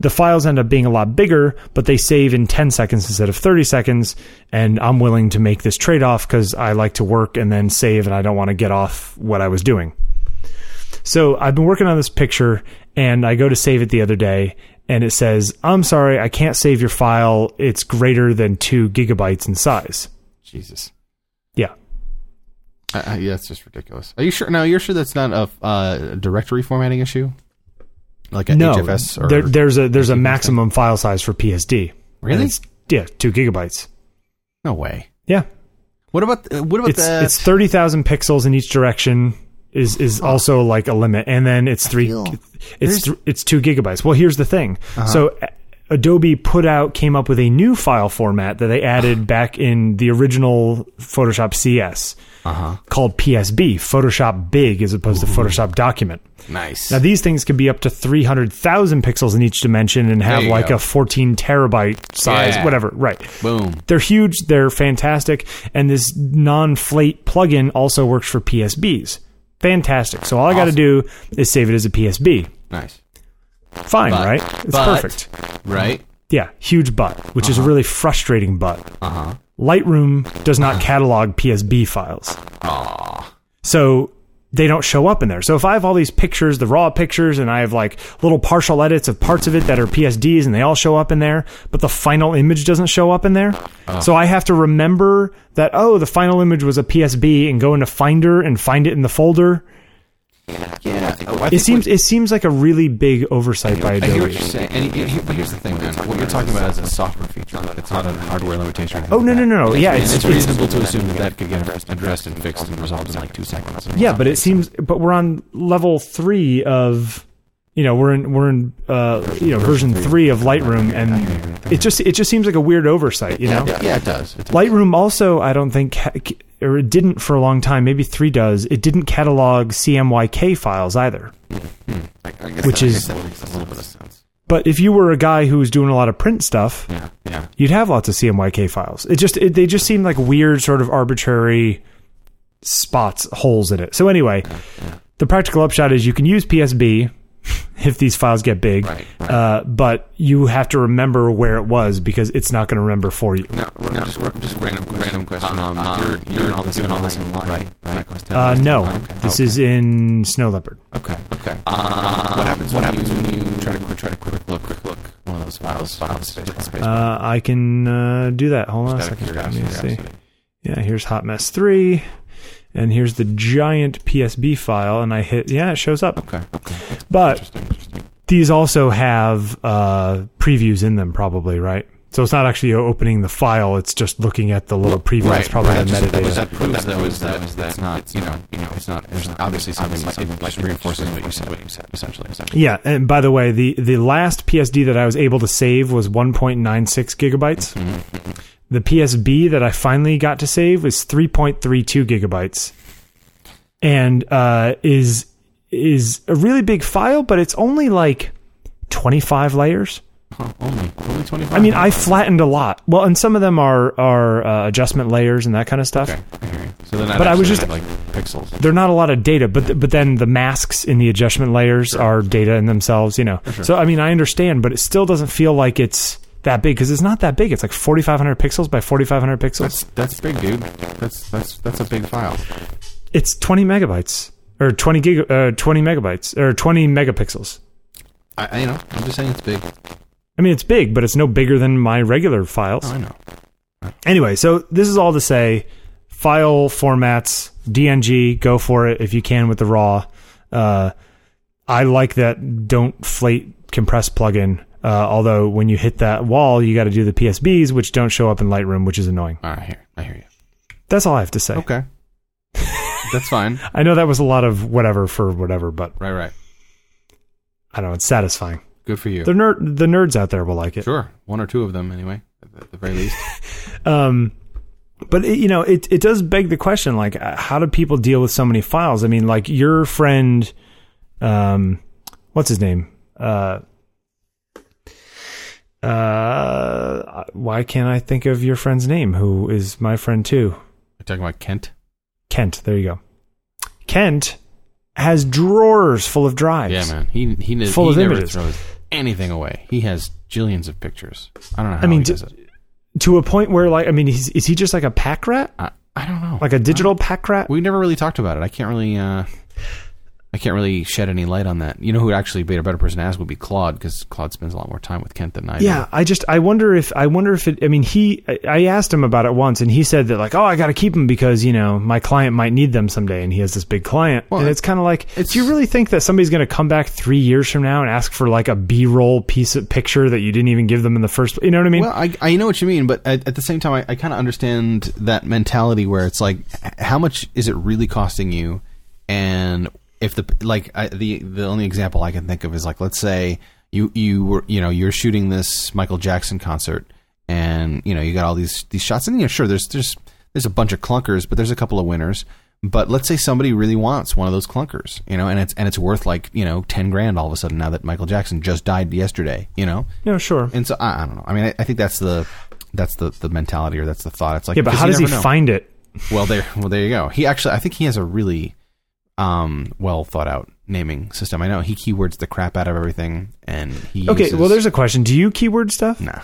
The files end up being a lot bigger, but they save in 10 seconds instead of 30 seconds. And I'm willing to make this trade off because I like to work and then save, and I don't want to get off what I was doing. So I've been working on this picture, and I go to save it the other day, and it says, I'm sorry, I can't save your file. It's greater than two gigabytes in size. Jesus. Yeah. Uh, uh, yeah, it's just ridiculous. Are you sure? No, you're sure that's not a uh, directory formatting issue, like a no, HFS or there, there's a there's a maximum file size for PSD. Really? It's, yeah, two gigabytes. no way. Yeah, What about uh, what about it's that? it's thirty thousand pixels in each direction. Is is also like a limit, and then it's three. It's th- it's two gigabytes. Well, here's the thing. Uh-huh. So. Adobe put out came up with a new file format that they added back in the original Photoshop CS uh-huh. called PSB, Photoshop Big as opposed to Photoshop Document. Nice. Now these things can be up to 300,000 pixels in each dimension and have like go. a 14 terabyte size, Yeah. whatever. Right. Boom. They're huge. They're fantastic. And this non-flate plugin also works for PSBs. Fantastic. So all I got to do is save it as a PSB. Nice. Fine, But- right? It's but- perfect. Right. Yeah, huge but, which is a really frustrating but. Uh huh. Lightroom does not catalog PSB files. Aw. So they don't show up in there. So if I have all these pictures, the raw pictures, and I have like little partial edits of parts of it that are PSDs and they all show up in there, but the final image doesn't show up in there. So I have to remember that, oh, the final image was a PSB and go into Finder and find it in the folder. Yeah. Oh, It seems it seems like a really big oversight by I hear what Adobe. you're saying, and but here's the thing, man. What you're talking about is a software feature. It's not a hardware limitation. Oh no no no no! Yeah, it's, it's, it's reasonable to assume that that could get addressed and fixed and resolved in like two seconds. Yeah, but it seems, but we're on level three of, you know, we're in we're in uh, you know version three of Lightroom, and it just it just seems like a weird oversight, you know. Yeah, yeah, it does. It does. Lightroom also, I don't think, or it didn't for a long time. Maybe three does. It didn't catalog CMYK files either, I- I guess which that- is that makes sense. But if you were a guy who was doing a lot of print stuff, Yeah, yeah. you'd have lots of CMYK files. It just it, they just seem like weird, sort of arbitrary spots, holes in it. So anyway, the practical upshot is you can use PSB if these files get big, Right, right. Uh, but you have to remember where it was because it's not going to remember for you. No, no, just, just random, random question. Um, you're, you're doing all this, doing all this online, right? Right. Uh, no, Okay. this is in Snow Leopard. Okay. Okay. Uh, what happens? What happens when you try to try to quick look, quick look one of those files? Files. Space, space, Uh, I can uh, do that. Hold on a Just out of second. Let me see. Yeah, here's Hot Mess 3. And here's the giant PSB file, and I hit, yeah, it shows up. Okay. Okay. But Interesting. Interesting. these also have uh, previews in them, probably, right? So it's not actually opening the file; it's just looking at the little preview. It's probably right. the metadata. What that proves, though, is that it's not, you know, you know, it's not. There's obviously something like it like reinforces what you said. What you said, essentially. essentially. Yeah, and by the way, the the last PSD that I was able to save was 1.96 gigabytes. Mm-hmm. The PSB that I finally got to save was 3.32 gigabytes, and uh, is is a really big file, but it's only like 25 layers. Huh, only, only twenty five. I mean, I flattened a lot. Well, and some of them are are uh, adjustment layers and that kind of stuff. Okay. You. So then, But I was just- like pixels. They're not a lot of data, but th- but then the masks in the adjustment layers are data in themselves, you know. sure. So I mean, I understand, but it still doesn't feel like it's that big because it's not that big. It's like 4,500 pixels by 4,500 pixels. That's that's big, dude. That's that's that's a big file. it's 20 megabytes or 20 gig, uh, 20 megabytes or 20 megapixels. I, I you know, I'm just saying it's big. I mean, it's big, but it's no bigger than my regular files. Oh, I know. Anyway, so this is all to say file formats, DNG, go for it if you can with the raw. Uh, I like that don't flate compress plugin. Uh, although when you hit that wall, you got to do the PSBs, which don't show up in Lightroom, which is annoying. All right, I hear, I hear you. That's all I have to say. Okay, that's fine. I know that was a lot of whatever for whatever, but Right, right. I don't know it's satisfying. Good for you. The nerd, the nerds out there will like it. Sure, one or two of them anyway, at- the very least. Um, but it, you know, it it does beg the question, like, how do people deal with so many files? I mean, like your friend, um, what's his name? Uh, uh, why can't I think of your friend's name? Who is my friend too? You're talking about Kent. Kent. There you go. Kent has drawers full of drives. Yeah, man. He he, Full he of never images. throws anything away. He has jillions of pictures. I don't know how I mean, he does it. To a point where, like, I mean, is, is he just like a pack rat, I, I don't know. like a digital pack rat? we never really talked about it. I can't really. Uh, I can't really shed any light on that. You know who would actually be a better person to ask would be Claude because Claude spends a lot more time with Kent than I do. Yeah, I just I wonder if I wonder if it. I mean, he I- asked him about it once, and he said that like, oh, I got to keep them because you know my client might need them someday, and he has this big client, Well, and it's kind of like, it's- do you really think that somebody's going to come back three years from now and ask for like a B roll piece of picture that you didn't even give them in the first? You know what I mean? Well, I, I know what you mean, but at, at the same time, I, I kind of understand that mentality where it's like, how much is it really costing you? And if the like I, the the only example I can think of is like, let's say you you were you know you're shooting this Michael Jackson concert, and you know you got all these these shots, and you know sure there's there's there's a bunch of clunkers, but there's a couple of winners. But let's say somebody really wants one of those clunkers, you know, and it's and it's worth like you know ten grand all of a sudden now that Michael Jackson just died yesterday, you know. no, sure. And so I, I don't know. I mean, I, I think that's the that's the, the mentality or that's the thought. It's like yeah, but how does he know. find it? Well, there, well, there you go. He actually, I think he has a really um, well thought out naming system. I know he keywords the crap out of everything, and he Okay, uses- well, there's a question. Do you keyword stuff? nah.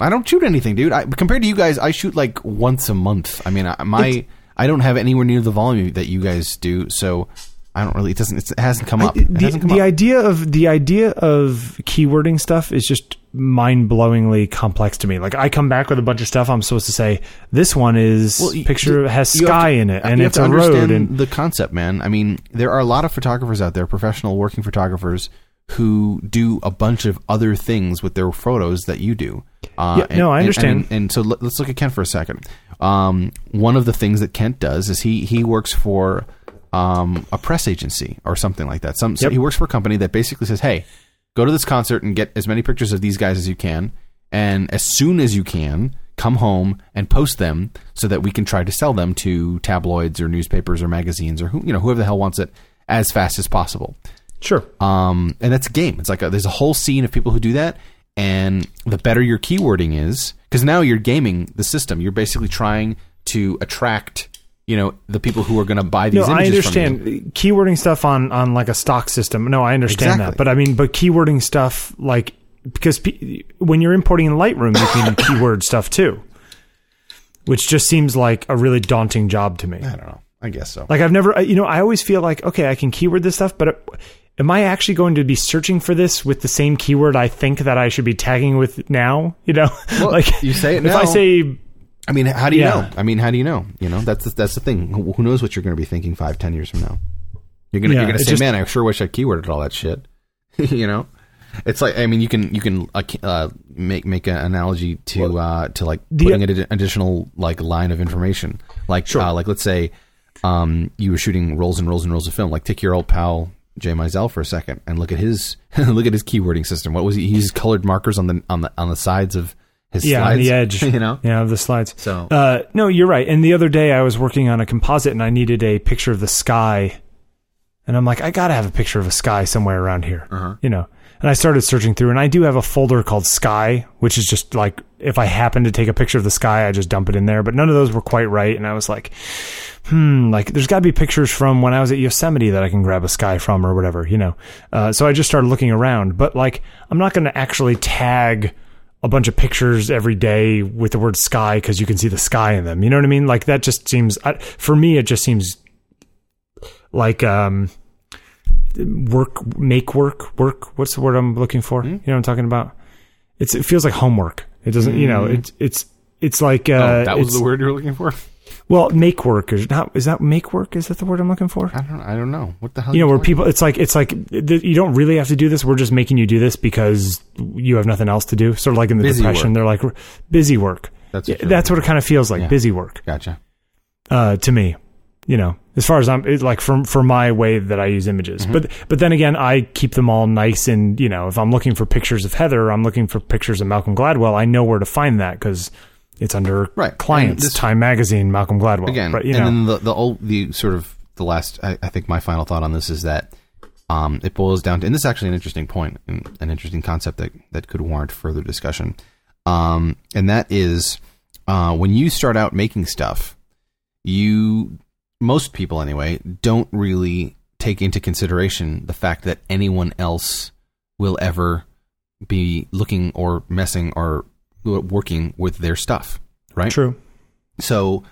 I don't shoot anything, dude. I, compared to you guys, I shoot like once a month. I mean, I, my It's- I don't have anywhere near the volume that you guys do, so I don't really. It doesn't. It's, it hasn't come up. It the come the up. idea of the idea of keywording stuff is just mind-blowingly complex to me. Like I come back with a bunch of stuff I'm supposed to say this one is Well, you- picture has you sky to- in it and it's to a road and the concept, man. I mean, there are a lot of photographers out there, professional working photographers, who do a bunch of other things with their photos that you do. Uh, Yeah, no, I understand. And, and so let- let's look at Kent for a second. Um, one of the things that Kent does is he he works for um, a press agency or something like that. Some so he works for a company that basically says, "Hey, go to this concert and get as many pictures of these guys as you can, and as soon as you can, come home and post them so that we can try to sell them to tabloids or newspapers or magazines or who you know whoever the hell wants it as fast as possible." Sure. Um, and that's a game. It's like a, there's a whole scene of people who do that, and the better your keywording is, because now you're gaming the system. You're basically trying to attract, you know, the people who are going to buy these No, I images from you. understand keywording stuff on on like a stock system. No, I understand Exactly. that. But I mean, but keywording stuff like because pe- when you're importing in Lightroom, you can keyword stuff too, which just seems like a really daunting job to me. I don't know. I guess so. Like I've never, you know, I always feel like okay, I can keyword this stuff, but it, am I actually going to be searching for this with the same keyword I think that I should be tagging with now? You know, Well, like you say it now. if I say I mean, how do you Yeah. know? I mean, how do you know? You know, that's the, that's the thing. Who, who knows what you're going to be thinking five, ten years from now? You're gonna Yeah, you're gonna say, just- "Man, I sure wish I keyworded all that shit." you know, it's like I mean, you can you can uh, uh, make make an analogy to uh, to like the- putting an additional like line of information, like Sure. uh, like let's say um, you were shooting rolls and rolls and rolls of film. Like take your old pal Jay Mizell for a second and look at his look at his keywording system. What was he? He used colored markers on the on the on the sides of his yeah, slides. on the edge, you know. yeah, of the slides. So Uh, no, you're right. And the other day I was working on a composite and I needed a picture of the sky. And I'm like, I gotta have a picture of a sky somewhere around here, Uh-huh. you know. And I started searching through, and I do have a folder called Sky, which is just like if I happen to take a picture of the sky, I just dump it in there. But none of those were quite right, and I was like, hmm, like there's got to be pictures from when I was at Yosemite that I can grab a sky from or whatever, you know. Uh, so I just started looking around, but like I'm not going to actually tag a bunch of pictures every day with the word sky because you can see the sky in them. You know what I mean? Like that just seems I, for me. It just seems like um, work, make work, work. What's the word I'm looking for? You know what I'm talking about? It's it feels like homework. It doesn't. You know, it's it's it's like uh, oh, that was the word you're looking for. Well, make work is not is that make work? Is that the word I'm looking for? I don't. I don't know. What the hell? You know, where people, it's like it's like you don't really have to do this. We're just making you do this because you have nothing else to do. Sort of like in the Busy depression, work. they're like busy work. That's what that's what it kind of feels like, Yeah. busy work Gotcha. uh, to me. You know, as far as I'm like for for my way that I use images, Mm-hmm. but but then again, I keep them all nice and you know, if I'm looking for pictures of Heather, I'm looking for pictures of Malcolm Gladwell. I know where to find that because it's under Right. Clients, this- Time Magazine, Malcolm Gladwell. Again, but you and know, then the the old the sort of the last. I, I think my final thought on this is that um, it boils down to, and this is actually an interesting point, and an interesting concept that that could warrant further discussion. Um, and that is uh, when you start out making stuff, you most people anyway don't really take into consideration the fact that anyone else will ever be looking or messing or working with their stuff, right? true. So,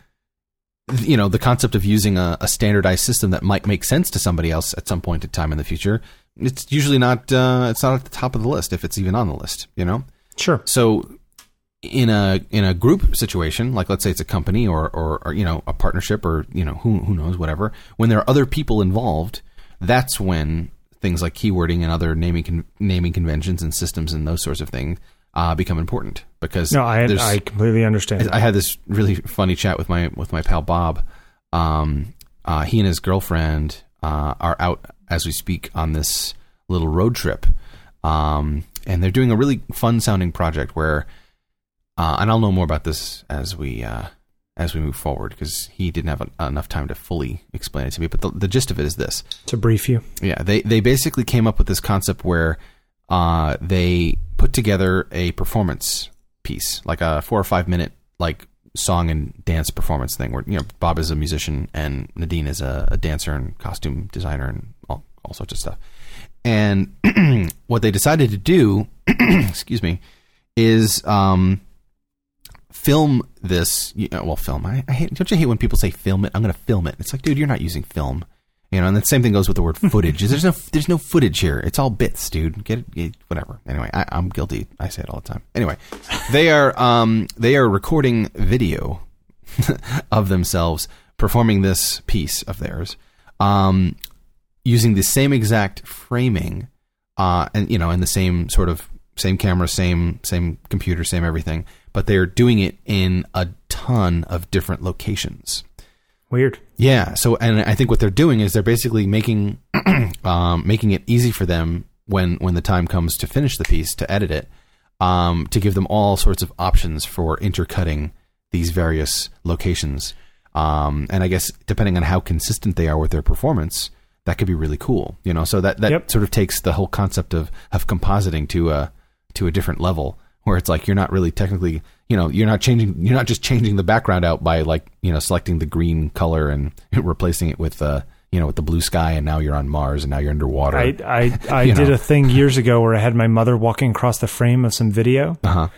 you know, the concept of using a, a standardized system that might make sense to somebody else at some point in time in the future, it's usually not. Uh, it's not at the top of the list if it's even on the list. You know. Sure. So, in a in a group situation, like let's say it's a company or, or or you know a partnership or you know who who knows whatever, when there are other people involved, that's when things like keywording and other naming con- naming conventions and systems and those sorts of things uh, become important because No, I I completely understand. I had this really funny chat with my with my pal Bob. Um, uh, he and his girlfriend uh, are out as we speak on this little road trip, um, and they're doing a really fun sounding project where, uh, and I'll know more about this as we uh, as we move forward because he didn't have en- enough time to fully explain it to me. But the, the gist of it is this: to brief you. yeah, they they basically came up with this concept where uh, they put together a performance piece, like a four or five minute like song and dance performance thing. Where you know Bob is a musician and Nadine is a, a dancer and costume designer and all, all sorts of stuff. And what they decided to do, excuse me, is um, film this. You know, well, film. I, I hate. Don't you hate when people say film it? I'm going to film it. It's like, dude, you're not using film. You know, and the same thing goes with the word footage. there's no there's no footage here. It's all bits, dude. Get it, get- whatever. Anyway, I, I'm guilty. I say it all the time. Anyway, they are um they are recording video of themselves performing this piece of theirs, um, using the same exact framing, uh, and you know, and the same sort of same camera, same same computer, same everything, but they're doing it in a ton of different locations. Weird. Yeah. So, and I think what they're doing is they're basically making um, making it easy for them when when the time comes to finish the piece to edit it, um, to give them all sorts of options for intercutting these various locations. Um, and I guess depending on how consistent they are with their performance, that could be really cool. You know, so that that Yep. sort of takes the whole concept of of compositing to a to a different level where it's like you're not really technically, you know, you're not changing you're not just changing the background out by like, you know, selecting the green color and replacing it with uh, you know, with the blue sky and now you're on Mars and now you're underwater. I I, I did know. a thing years ago where I had my mother walking across the frame of some video, uh-huh.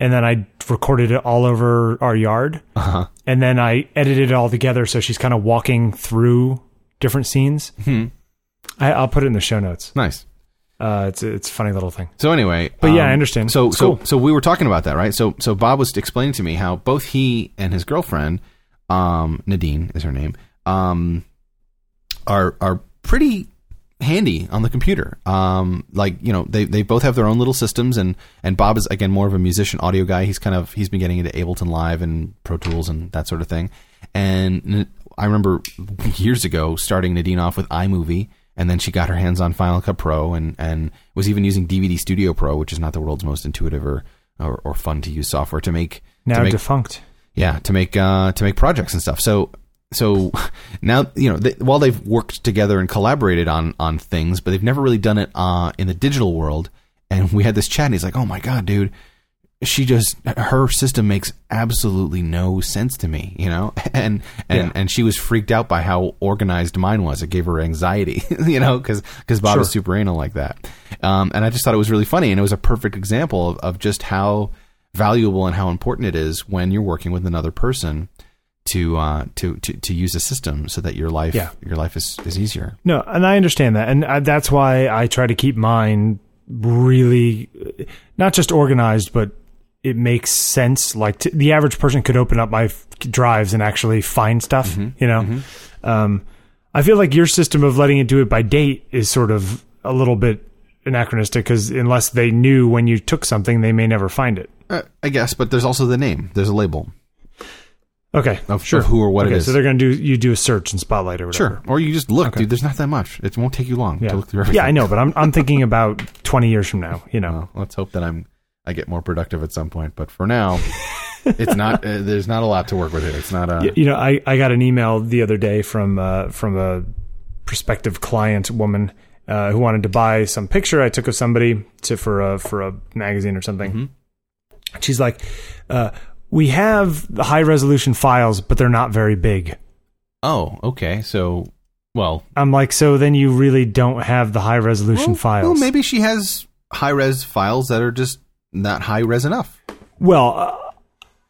and then I recorded it all over our yard, Uh-huh. and then I edited it all together so she's kind of walking through different scenes. Hmm. I, I'll put it in the show notes. Nice. Uh, it's it's a funny little thing. So anyway, But yeah, um, I understand. So It's so cool. so we were talking about that, right? So so Bob was explaining to me how both he and his girlfriend, um, Nadine is her name, um, are are pretty handy on the computer. Um, like you know, they they both have their own little systems, and and Bob is again more of a musician, audio guy. He's kind of he's been getting into Ableton Live and Pro Tools and that sort of thing. And I remember years ago starting Nadine off with iMovie. And then she got her hands on Final Cut Pro and, and was even using DVD Studio Pro, which is not the world's most intuitive or, or, or fun to use software to make Now to make defunct. yeah to make uh, to make projects and stuff so so now you know they, while they've worked together and collaborated on on things but they've never really done it uh, in the digital world and we had this chat and he's like oh my god dude she just her system makes absolutely no sense to me you know and and Yeah. and she was freaked out by how organized mine was it gave her anxiety you know because because bob is super anal like that um, and i just thought it was really funny and it was a perfect example of, of just how valuable and how important it is when you're working with another person to uh, to, to to use a system so that your life Yeah. your life is, is easier. No, and I understand that, and I, that's why I try to keep mine really not just organized, but it makes sense. Like t- the average person could open up my f- drives and actually find stuff. You know, um, I feel like your system of letting it do it by date is sort of a little bit anachronistic because unless they knew when you took something, they may never find it. Uh, I guess, but there's also the name. There's a label Okay, of, sure. of who or what okay, it is. so they're gonna do you do a search in Spotlight or whatever. sure, or you just look, Okay. dude. There's not that much. It won't take you long Yeah. to look through everything. Yeah, I know, but I'm I'm thinking about 20 years from now. You know, Well, let's hope that I'm I get more productive at some point. But for now, it's not. Uh, there's not a lot to work with here. It's not a. You know, I, I got an email the other day from uh, from a prospective client woman uh, who wanted to buy some picture I took of somebody to for a for a magazine or something. She's like, uh, "We have the high resolution files, but they're not very big." Oh, okay. So, well, I'm like, "So then you really don't have the high resolution well, files?" well, maybe she has high res files that are just not high res enough. Well, uh,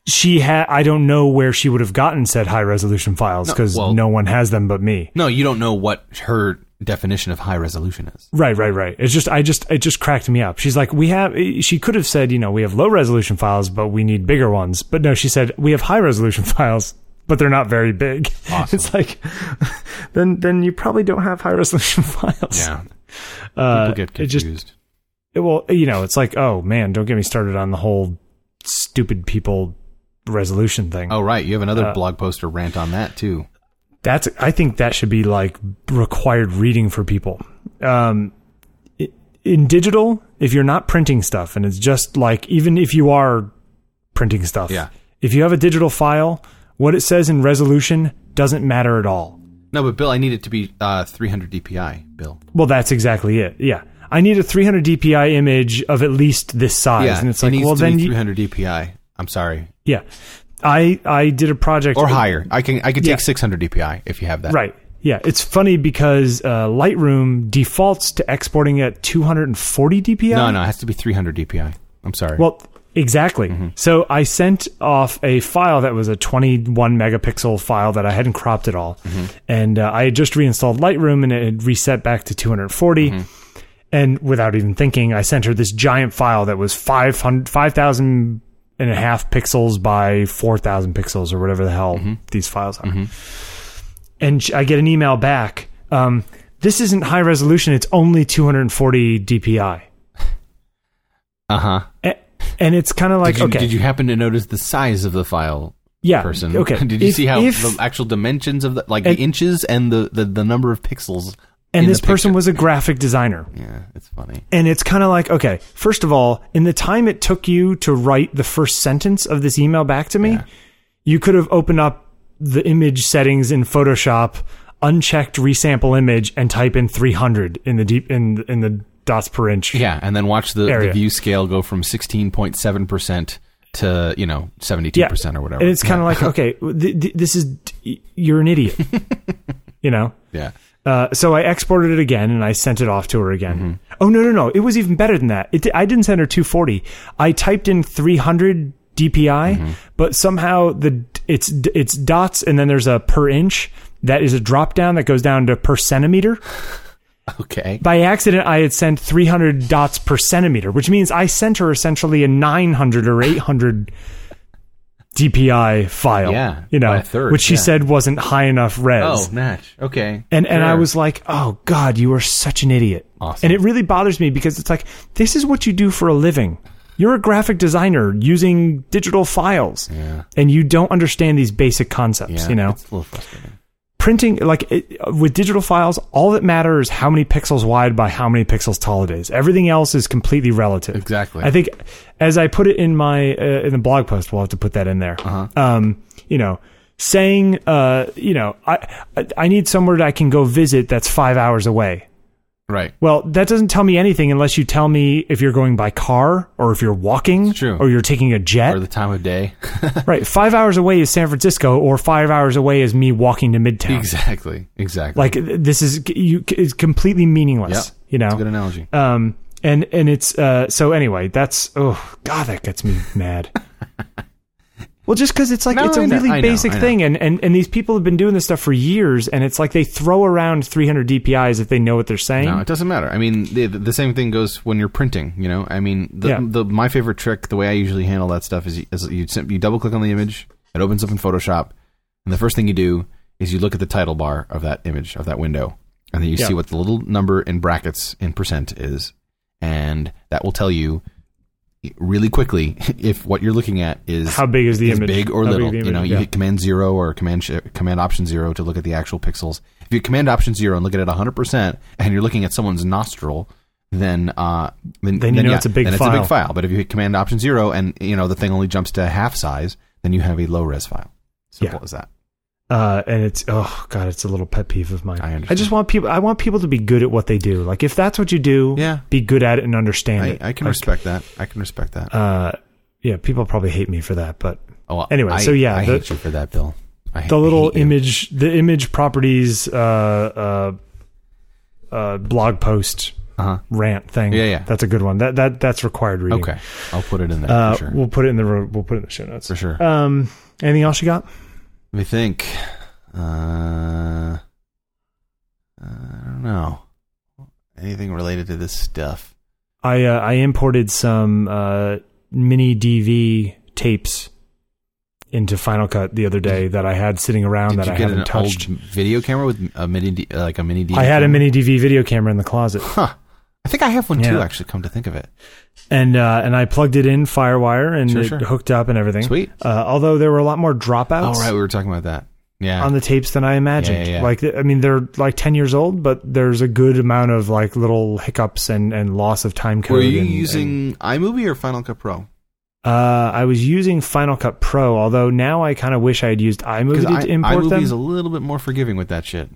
she had. I don't know where she would have gotten said high resolution files No, because well- no one has them but me. No, you don't know what her definition of high resolution is. Right, right, right. It's just, I just, it just cracked me up. She's like, we have, she could have said, you know, we have low resolution files, but we need bigger ones. But no, she said, we have high resolution files, but they're not very big. Awesome. It's like, then, then you probably don't have high resolution files. Yeah, Uh, people get it just, confused. It- well, you know, it's like, oh man, don't get me started on the whole stupid people resolution thing. oh, right. You have another uh, blog post or rant on that too. That's I think that should be like required reading for people. Um, in digital, if you're not printing stuff, and it's just like even if you are printing stuff, Yeah. If you have a digital file, what it says in resolution doesn't matter at all. No, but Bill, I need it to be uh, 300 DPI. Bill. Well, that's exactly it. Yeah, I need a 300 DPI image of at least this size, Yeah, and it's it like, needs well, then be you, 300 DPI. I'm sorry, yeah. I I did a project or higher. I can I can take Yeah. 600 DPI if you have that. Right. Yeah, it's funny because uh, Lightroom defaults to exporting at 240 DPI. No, no, it has to be 300 DPI. I'm sorry. Well, exactly. So I sent off a file that was a 21 megapixel file that I hadn't cropped at all, and uh, I had just reinstalled Lightroom and it had reset back to 240. And without even thinking, I sent her this giant file that was 500, 5,000 and a half pixels by 4,000 pixels or whatever the hell these files are. And I get an email back. Um, this isn't high resolution. It's only 240 DPI. uh huh. A- And it's kind of like, Did you, okay. did you happen to notice the size of the file yeah. person? Okay. Did you If- see how if- the actual dimensions of the like And- the inches and the, the the number of pixels? And in this person was a graphic designer. Yeah, it's funny. And it's kind of like, okay, first of all, in the time it took you to write the first sentence of this email back to me, Yeah. you could have opened up the image settings in Photoshop unchecked resample image and type in 300 in the deep in in the dots per inch. Yeah, and then watch the, the view scale go from 16.7% to, you know, 72% or whatever. And it's kind of like, okay, th- th- this is you're an idiot. you know. yeah. Uh, so I exported it again and I sent it off to her again. Mm-hmm. Oh no no no! It was even better than that. It, I didn't send her 240. I typed in 300 DPI, Mm-hmm. but somehow the it's it's dots and then there's a per inch. That is a drop down that goes down to per centimeter. Okay. By accident, I had sent 300 dots per centimeter, which means I sent her essentially a 900 or 800 DPI file. Yeah, you know, third, which she yeah. said wasn't high enough res. Oh, Natch. Okay. And and I was like, "Oh God, you are such an idiot." Awesome. And it really bothers me because it's like this is what you do for a living. You're a graphic designer using digital files, Yeah. and you don't understand these basic concepts. Yeah. you know, It's a little frustrating. Printing like it, with digital files, all that matters is how many pixels wide by how many pixels tall it is. Everything else is completely relative. Exactly. I think, as I put it in my uh, in the blog post, we'll have to put that in there. Uh-huh. Um, you know, saying, uh, you know, I I- I need somewhere that I can go visit that's five hours away. Right. Well, that doesn't tell me anything unless you tell me if you're going by car or if you're walking or you're taking a jet. Or the time of day. right. Five hours away is San Francisco or five hours away is me walking to Midtown. exactly. Exactly. Like this is you is completely meaningless. Yep. You know. That's a good analogy. Um, and and it's uh, so anyway. That's oh god, that gets me mad. well, just because it's like No, it's a really know, basic know. thing, and, and and these people have been doing this stuff for years, and it's like they throw around 300 DPI's if they know what they're saying. No, it doesn't matter. I mean, the, the same thing goes when you're printing. You know, I mean, the, Yeah. the my favorite trick, the way I usually handle that stuff is you, is you you double click on the image, it opens up in Photoshop, and the first thing you do is you look at the title bar of that image of that window, and then you Yeah. see what the little number in brackets in percent is, and that will tell you really quickly if what you're looking at is How big is the is image? big or How little. the you know, you yeah. hit Command Zero or Command sh- Command Option Zero to look at the actual pixels. If you Command Option Zero and look at it 100 percent, and you're looking at someone's nostril, then uh, then, Then you know yeah, it's a big then It's a file. big file. But if you hit Command Option Zero and you know the thing only jumps to half size, then you have a low res file. Simple Yeah. as that. Uh, and it's oh god, it's a little pet peeve of mine. I I just want people. I want people to be good at what they do. Like if that's what you do, Yeah. be good at it and understand I, it. I can Like, respect that. I can respect that. Uh, yeah, people probably hate me for that, but oh, anyway, I- so yeah, I the- hate you for that, Bill. I hate- the little hate you. image the image properties uh uh uh blog post Uh-huh. rant thing Yeah, yeah. that's a good one that that that's required reading Okay, I'll put it in there uh for sure. we'll put it in the we'll put it in the show notes For sure. um anything else you got Let me think. Uh, I don't know. Anything related to this stuff? i uh, i imported some uh mini dv tapes into final cut the other day that i had sitting around Did that i haven't touched video camera with a mini, D- uh, like a mini? DV i had a mini dv video camera in the closet Huh. I think I have one too. Actually, come to think of it. and uh, and I plugged it in FireWire and Sure, it sure. hooked up and everything. Sweet. Uh, although there were a lot more dropouts Oh right, we were talking about that. Yeah. on the tapes than I imagined. Yeah, yeah, yeah. Like I mean, they're like ten years old, but there's a good amount of like little hiccups and, and loss of time code. were you and- using iMovie or Final Cut Pro? uh, I was using Final Cut Pro, although now I kind of wish I had used iMovie Because to import iMovie them. is a little bit more forgiving with that shit.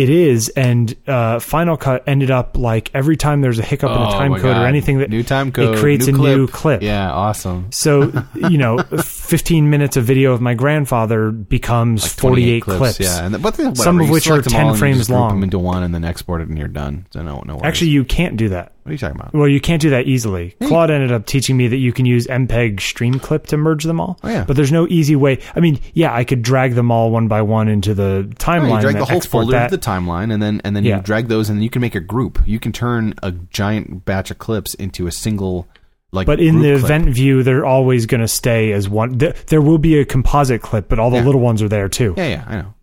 It is, and uh, Final Cut ended up like every time there's a hiccup in a Oh, time code or anything that new time code, it creates new a clip. new clip. Yeah, awesome. So, you know, 15 minutes of video of my grandfather becomes Like 48 28 clips. Yeah, and but whatever, Some of you which are 10 frames long. them into one and then export it and you're done. So no, no worries. Actually, you can't do that. What are you talking about? Well, you can't do that easily. Claude ended up teaching me that you can use MPEG Streamclip to merge them all. Oh, yeah. But there's no easy way. I mean, yeah, I could drag them all one by one into the timeline. you drag the whole folder that. to the timeline, and then and then Yeah. you drag those, and then you can make a group. You can turn a giant batch of clips into a single like. but in the clip. event view, they're always going to stay as one. There, there will be a composite clip, but all the Yeah. little ones are there too. yeah, yeah, I know.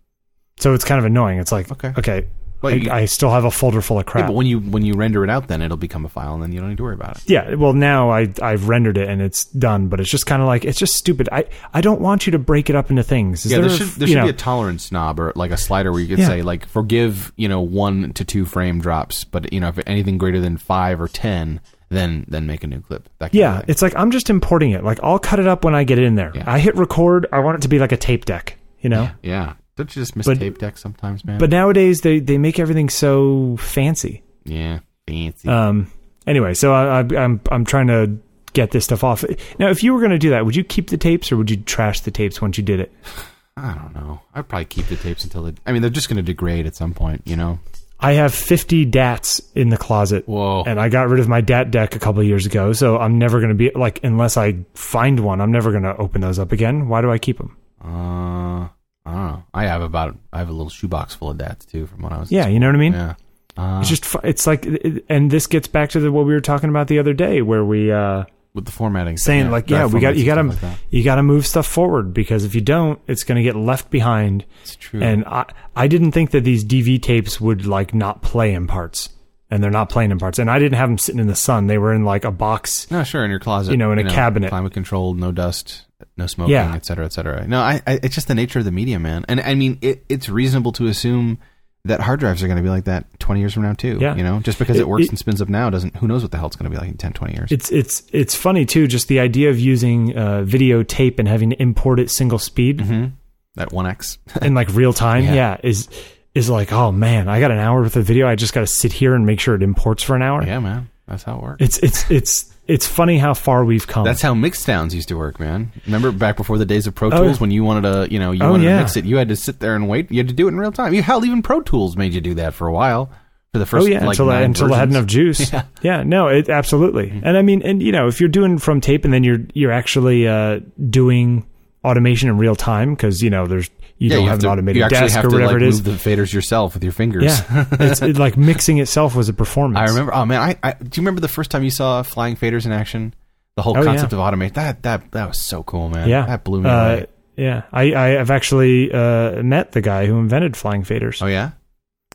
So it's kind of annoying. It's like, Okay. okay, Well, I, I still have a folder full of Yeah, crap. but when you when you render it out, then it'll become a file, and then you don't need to worry about it. Yeah, well now I I've rendered it and it's done, but it's just kind of like it's just stupid. I I don't want you to break it up into things. Is yeah, there a- should there should know, be a tolerance knob or like a slider where you could Yeah. say like forgive you know one to two frame drops, but you know if anything greater than five or ten, then then make a new clip. Yeah, it's like I'm just importing it. Like I'll cut it up when I get it in there. Yeah. I hit record. I want it to be like a tape deck. You know. yeah, Don't you just miss But- tape decks sometimes, man? But nowadays they they make everything so fancy. yeah, fancy. Um. Anyway, so I, I, I'm I'm trying to get this stuff off. Now, if you were going to do that, would you keep the tapes or would you trash the tapes once you did it? I don't know. I'd probably keep the tapes until they. I mean, they're just going to degrade at some point, you know. I have 50 DATs in the closet. Whoa. And I got rid of my DAT deck a couple of years ago, so I'm never going to be like unless I find one, I'm never going to open those up again. Why do I keep them? Uh, I don't know. I have about. I have a little shoebox full of dats too from when I was. Yeah, you know what I mean? Yeah. Uh, It's just fu- it's like and this gets back to the, what we were talking about the other day where we uh with the formatting. saying like yeah, we got you got to Like you got to move stuff forward because if you don't, it's going to get left behind. it's true. And I I didn't think that these DV tapes would like not play in parts. And they're not playing in parts. And I didn't have them sitting in the sun. They were in like a box. no, sure, in your closet, You know, in a cabinet. climate controlled, no dust, no smoking, Yeah. et cetera, et cetera. No, I, I, it's just the nature of the media, man. And I mean, it, it's reasonable to assume that hard drives are going to be like that 20 years from now too. Yeah. You know, just because it, It- works it- and spins up now doesn't. Who knows what the hell it's going to be like in 10, 20 years? It's it's it's funny too, just the idea of using uh, video tape and having to import it single speed hmm That one X. in like real time. Yeah. Yeah. is is like oh man, I got an hour worth of video. I just got to sit here and make sure it imports for an hour. yeah, man. That's how it works. It's it's it's it's funny how far we've come. That's how mix downs used to work, man. Remember back before the days of Pro Oh, Tools yeah. when you wanted to, you know, you Oh, wanted yeah. to mix it, you had to sit there and wait. You had to do it in real time. You hell, even Pro Tools made you do that for a while. For the first, oh yeah, like, until I, until I had enough juice. Yeah. Yeah, no, it absolutely. And I mean, and you know, if you're doing from tape and then you're you're actually uh, doing automation in real time because you know there's you Yeah, don't you have, to, an automated you actually desk have or to whatever like it is. move the faders yourself with your fingers. Yeah, it's it, like mixing itself was a performance. I remember. Oh man, I, I do you remember the first time you saw flying faders in action? The whole Oh, concept yeah. of automate that that that was so cool, man. Yeah, that blew me Uh, away. yeah, I I have actually uh, met the guy who invented flying faders. Oh yeah,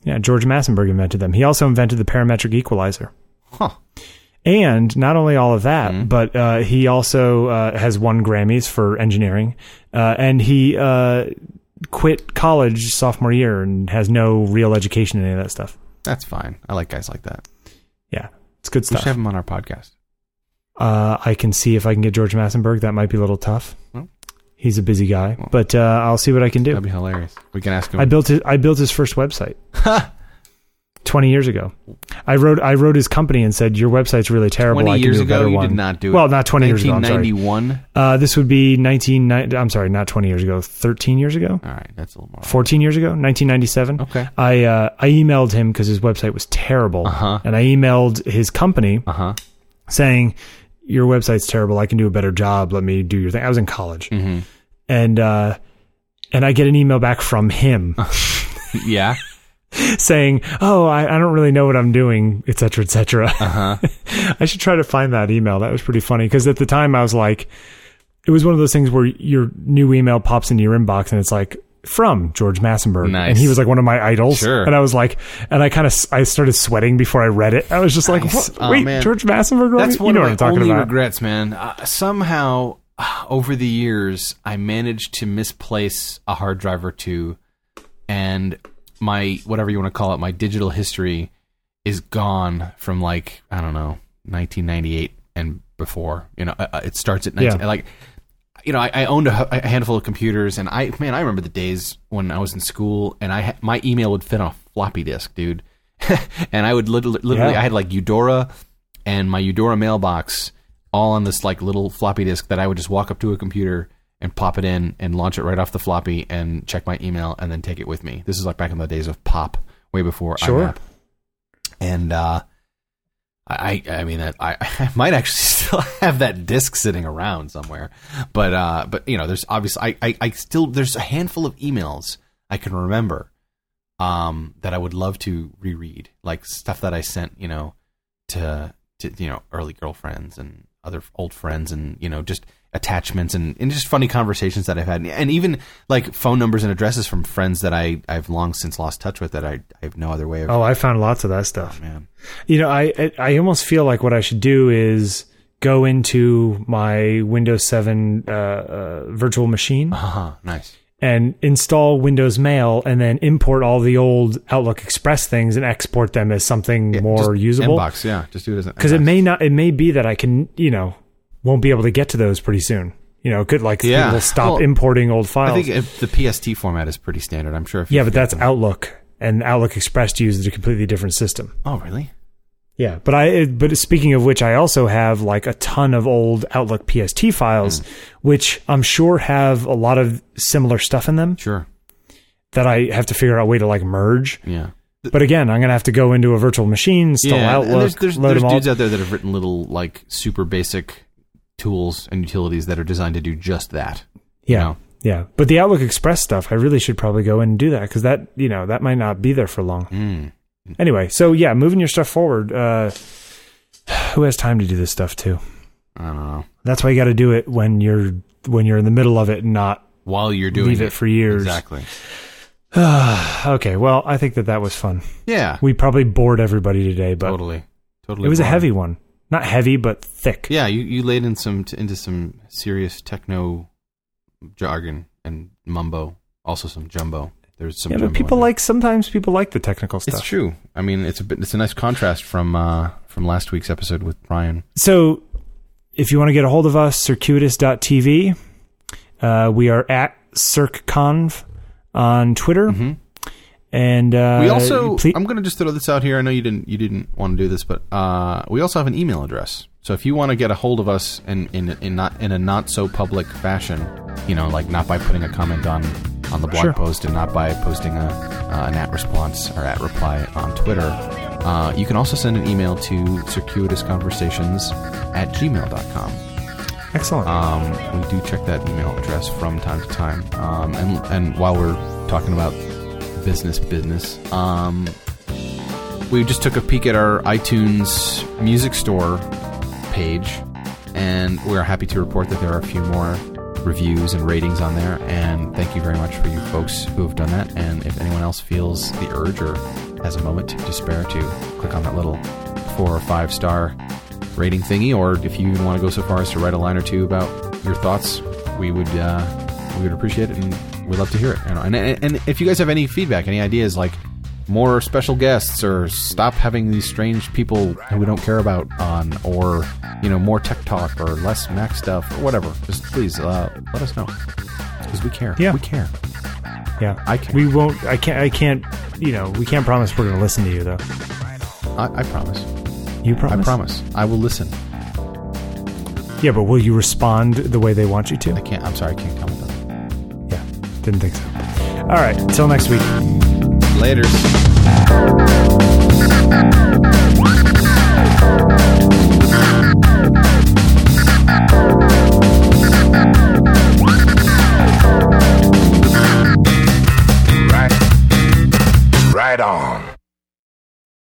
Yeah, George Massenburg invented them. He also invented the parametric equalizer. huh? And not only all of that, Mhm. but uh, he also uh, has won Grammys for engineering, uh, and he uh, quit college sophomore year and has no real education in any of that stuff. That's fine. I like guys like that. Yeah, it's good We should have him on our podcast. Uh, I can see if I can get George Massenburg. That might be a little tough. Well. He's a busy guy, Well. but uh, I'll see what I can do. That'd be hilarious. We can ask him. I built his, I built his first website twenty years ago. I wrote I wrote his company and said your website's really terrible. I Twenty can years do a ago, you one. did not do it. Well, not twenty years ago. I'm sorry. 1991. Uh, this would be 19. I'm sorry, not 20 years ago. 13 years ago. All right, that's a little more. 14 years ago. 1997. Okay. I uh, I emailed him because his website was terrible, Uh-huh. and I emailed his company Uh huh. saying, "Your website's terrible. I can do a better job. Let me do your thing." I was in college, hmm and uh, and I get an email back from him Yeah. saying, "Oh, I, I don't really know what I'm doing, etc., cetera, et cetera." Uh huh. I should try to find that email. That was pretty funny because at the time I was like, it was one of those things where your new email pops into your inbox and it's like from George Massenburg, Nice. and he was like one of my idols. Sure. And I was like, and I kind of I started sweating before I read it. I was just like, what? Oh, wait, man. George Massenburg? wrote That's one you know of what my I'm talking only about. regrets, man. Uh, somehow, uh, over the years, I managed to misplace a hard drive or two, and my whatever you want to call it, my digital history is gone from like I don't know, 1998 and before. You know, uh, uh, it starts at 19, Yeah. like. You know, I, I owned a, a handful of computers, and I man, I remember the days when I was in school, and I ha- my email would fit on a floppy disk, dude, and I would literally, literally Yeah. I had like Eudora and my Eudora mailbox all on this like little floppy disk that I would just walk up to a computer and pop it in and launch it right off the floppy and check my email and then take it with me. This is like back in the days of Pop, way before Sure. IMAP. And uh, I, I I mean, I, I might actually still have that disc sitting around somewhere, but uh, but you know, there's obviously I, I, I still there's a handful of emails I can remember, um, that I would love to reread, like stuff that I sent, you know, to to you know early girlfriends and other old friends, and you know just attachments and, and just funny conversations that I've had, and even like phone numbers and addresses from friends that I I've long since lost touch with that I, I have no other way of. Oh, I found lots of that stuff. man, You know, I I- almost feel like what I should do is go into my Windows 7 uh, uh, virtual machine uh-huh, nice. and install Windows Mail and then import all the old Outlook Express things and export them as something more usable. Inbox, yeah, just do it as Because it may not, it may be that I can, you know, won't be able to get to those pretty soon. You know, could like Yeah. will stop Well, importing old files. I think if the PST format is pretty standard. I'm sure. If yeah, but that's them- Outlook, and Outlook Express uses a completely different system. Oh, really? Yeah, but I but speaking of which, I also have like a ton of old Outlook PST files, Hmm. which I'm sure have a lot of similar stuff in them Sure. that I have to figure out a way to like merge. Yeah. But again, I'm gonna have to go into a virtual machine, install yeah. Outlook, and there's there's, load there's them all. dudes out there that have written little like super basic tools and utilities that are designed to do just that. you yeah, know? yeah. But the Outlook Express stuff, I really should probably go in and do that because that you know that might not be there for long. Mm. Anyway, so yeah, moving your stuff forward. Uh, who has time to do this stuff too? I don't know. That's why you got to do it when you're when you're in the middle of it and not While you're doing leave it for years. Exactly. okay, well, I think that that was fun. Yeah. We probably bored everybody today, but totally. Totally. it was a heavy one. Not heavy, but thick. Yeah, you, you laid in some t- into some serious techno jargon and mumbo, also some jumbo. There's some. Yeah, jumbo but people like sometimes people like the technical stuff. It's true. I mean, it's a bit. It's a nice contrast from uh, from last week's episode with Brian. So, if you want to get a hold of us, circuitous.tv. Uh, we are at CircConv on Twitter, hmm and uh, we also. I'm going to just throw this out here. I know you didn't. You didn't want to do this, but uh, we also have an email address. So if you want to get a hold of us in in in not in a not so public fashion, you know, like not by putting a comment on on the blog Sure. post and not by posting a uh, an at response or at reply on Twitter, uh, you can also send an email to circuitousconversations at gmail.com. excellent. Um, we do check that email address from time to time. Um, and and while we're talking about business, business, um, we just took a peek at our iTunes music store page, and we're happy to report that there are a few more reviews and ratings on there. And thank you very much for you folks who have done that. And if anyone else feels the urge or has a moment to spare to click on that little four or five star rating thingy, or if you even want to go so far as to write a line or two about your thoughts, we would uh, we would appreciate it, and we'd love to hear it. And, and and if you guys have any feedback, any ideas, like more special guests, or stop having these strange people who we don't care about on, or you know, more tech talk, or less Mac stuff, or whatever, just please uh, let us know because we care. Yeah. we care. yeah, I can. we won't. I can't. I can't. You know, we can't promise we're going to listen to you though. I, I promise. You promise? I promise. I will listen. Yeah, but will you respond the way they want you to? I can't. I'm sorry. I can't comment on that. Yeah, didn't think so. All right, till next week. Later.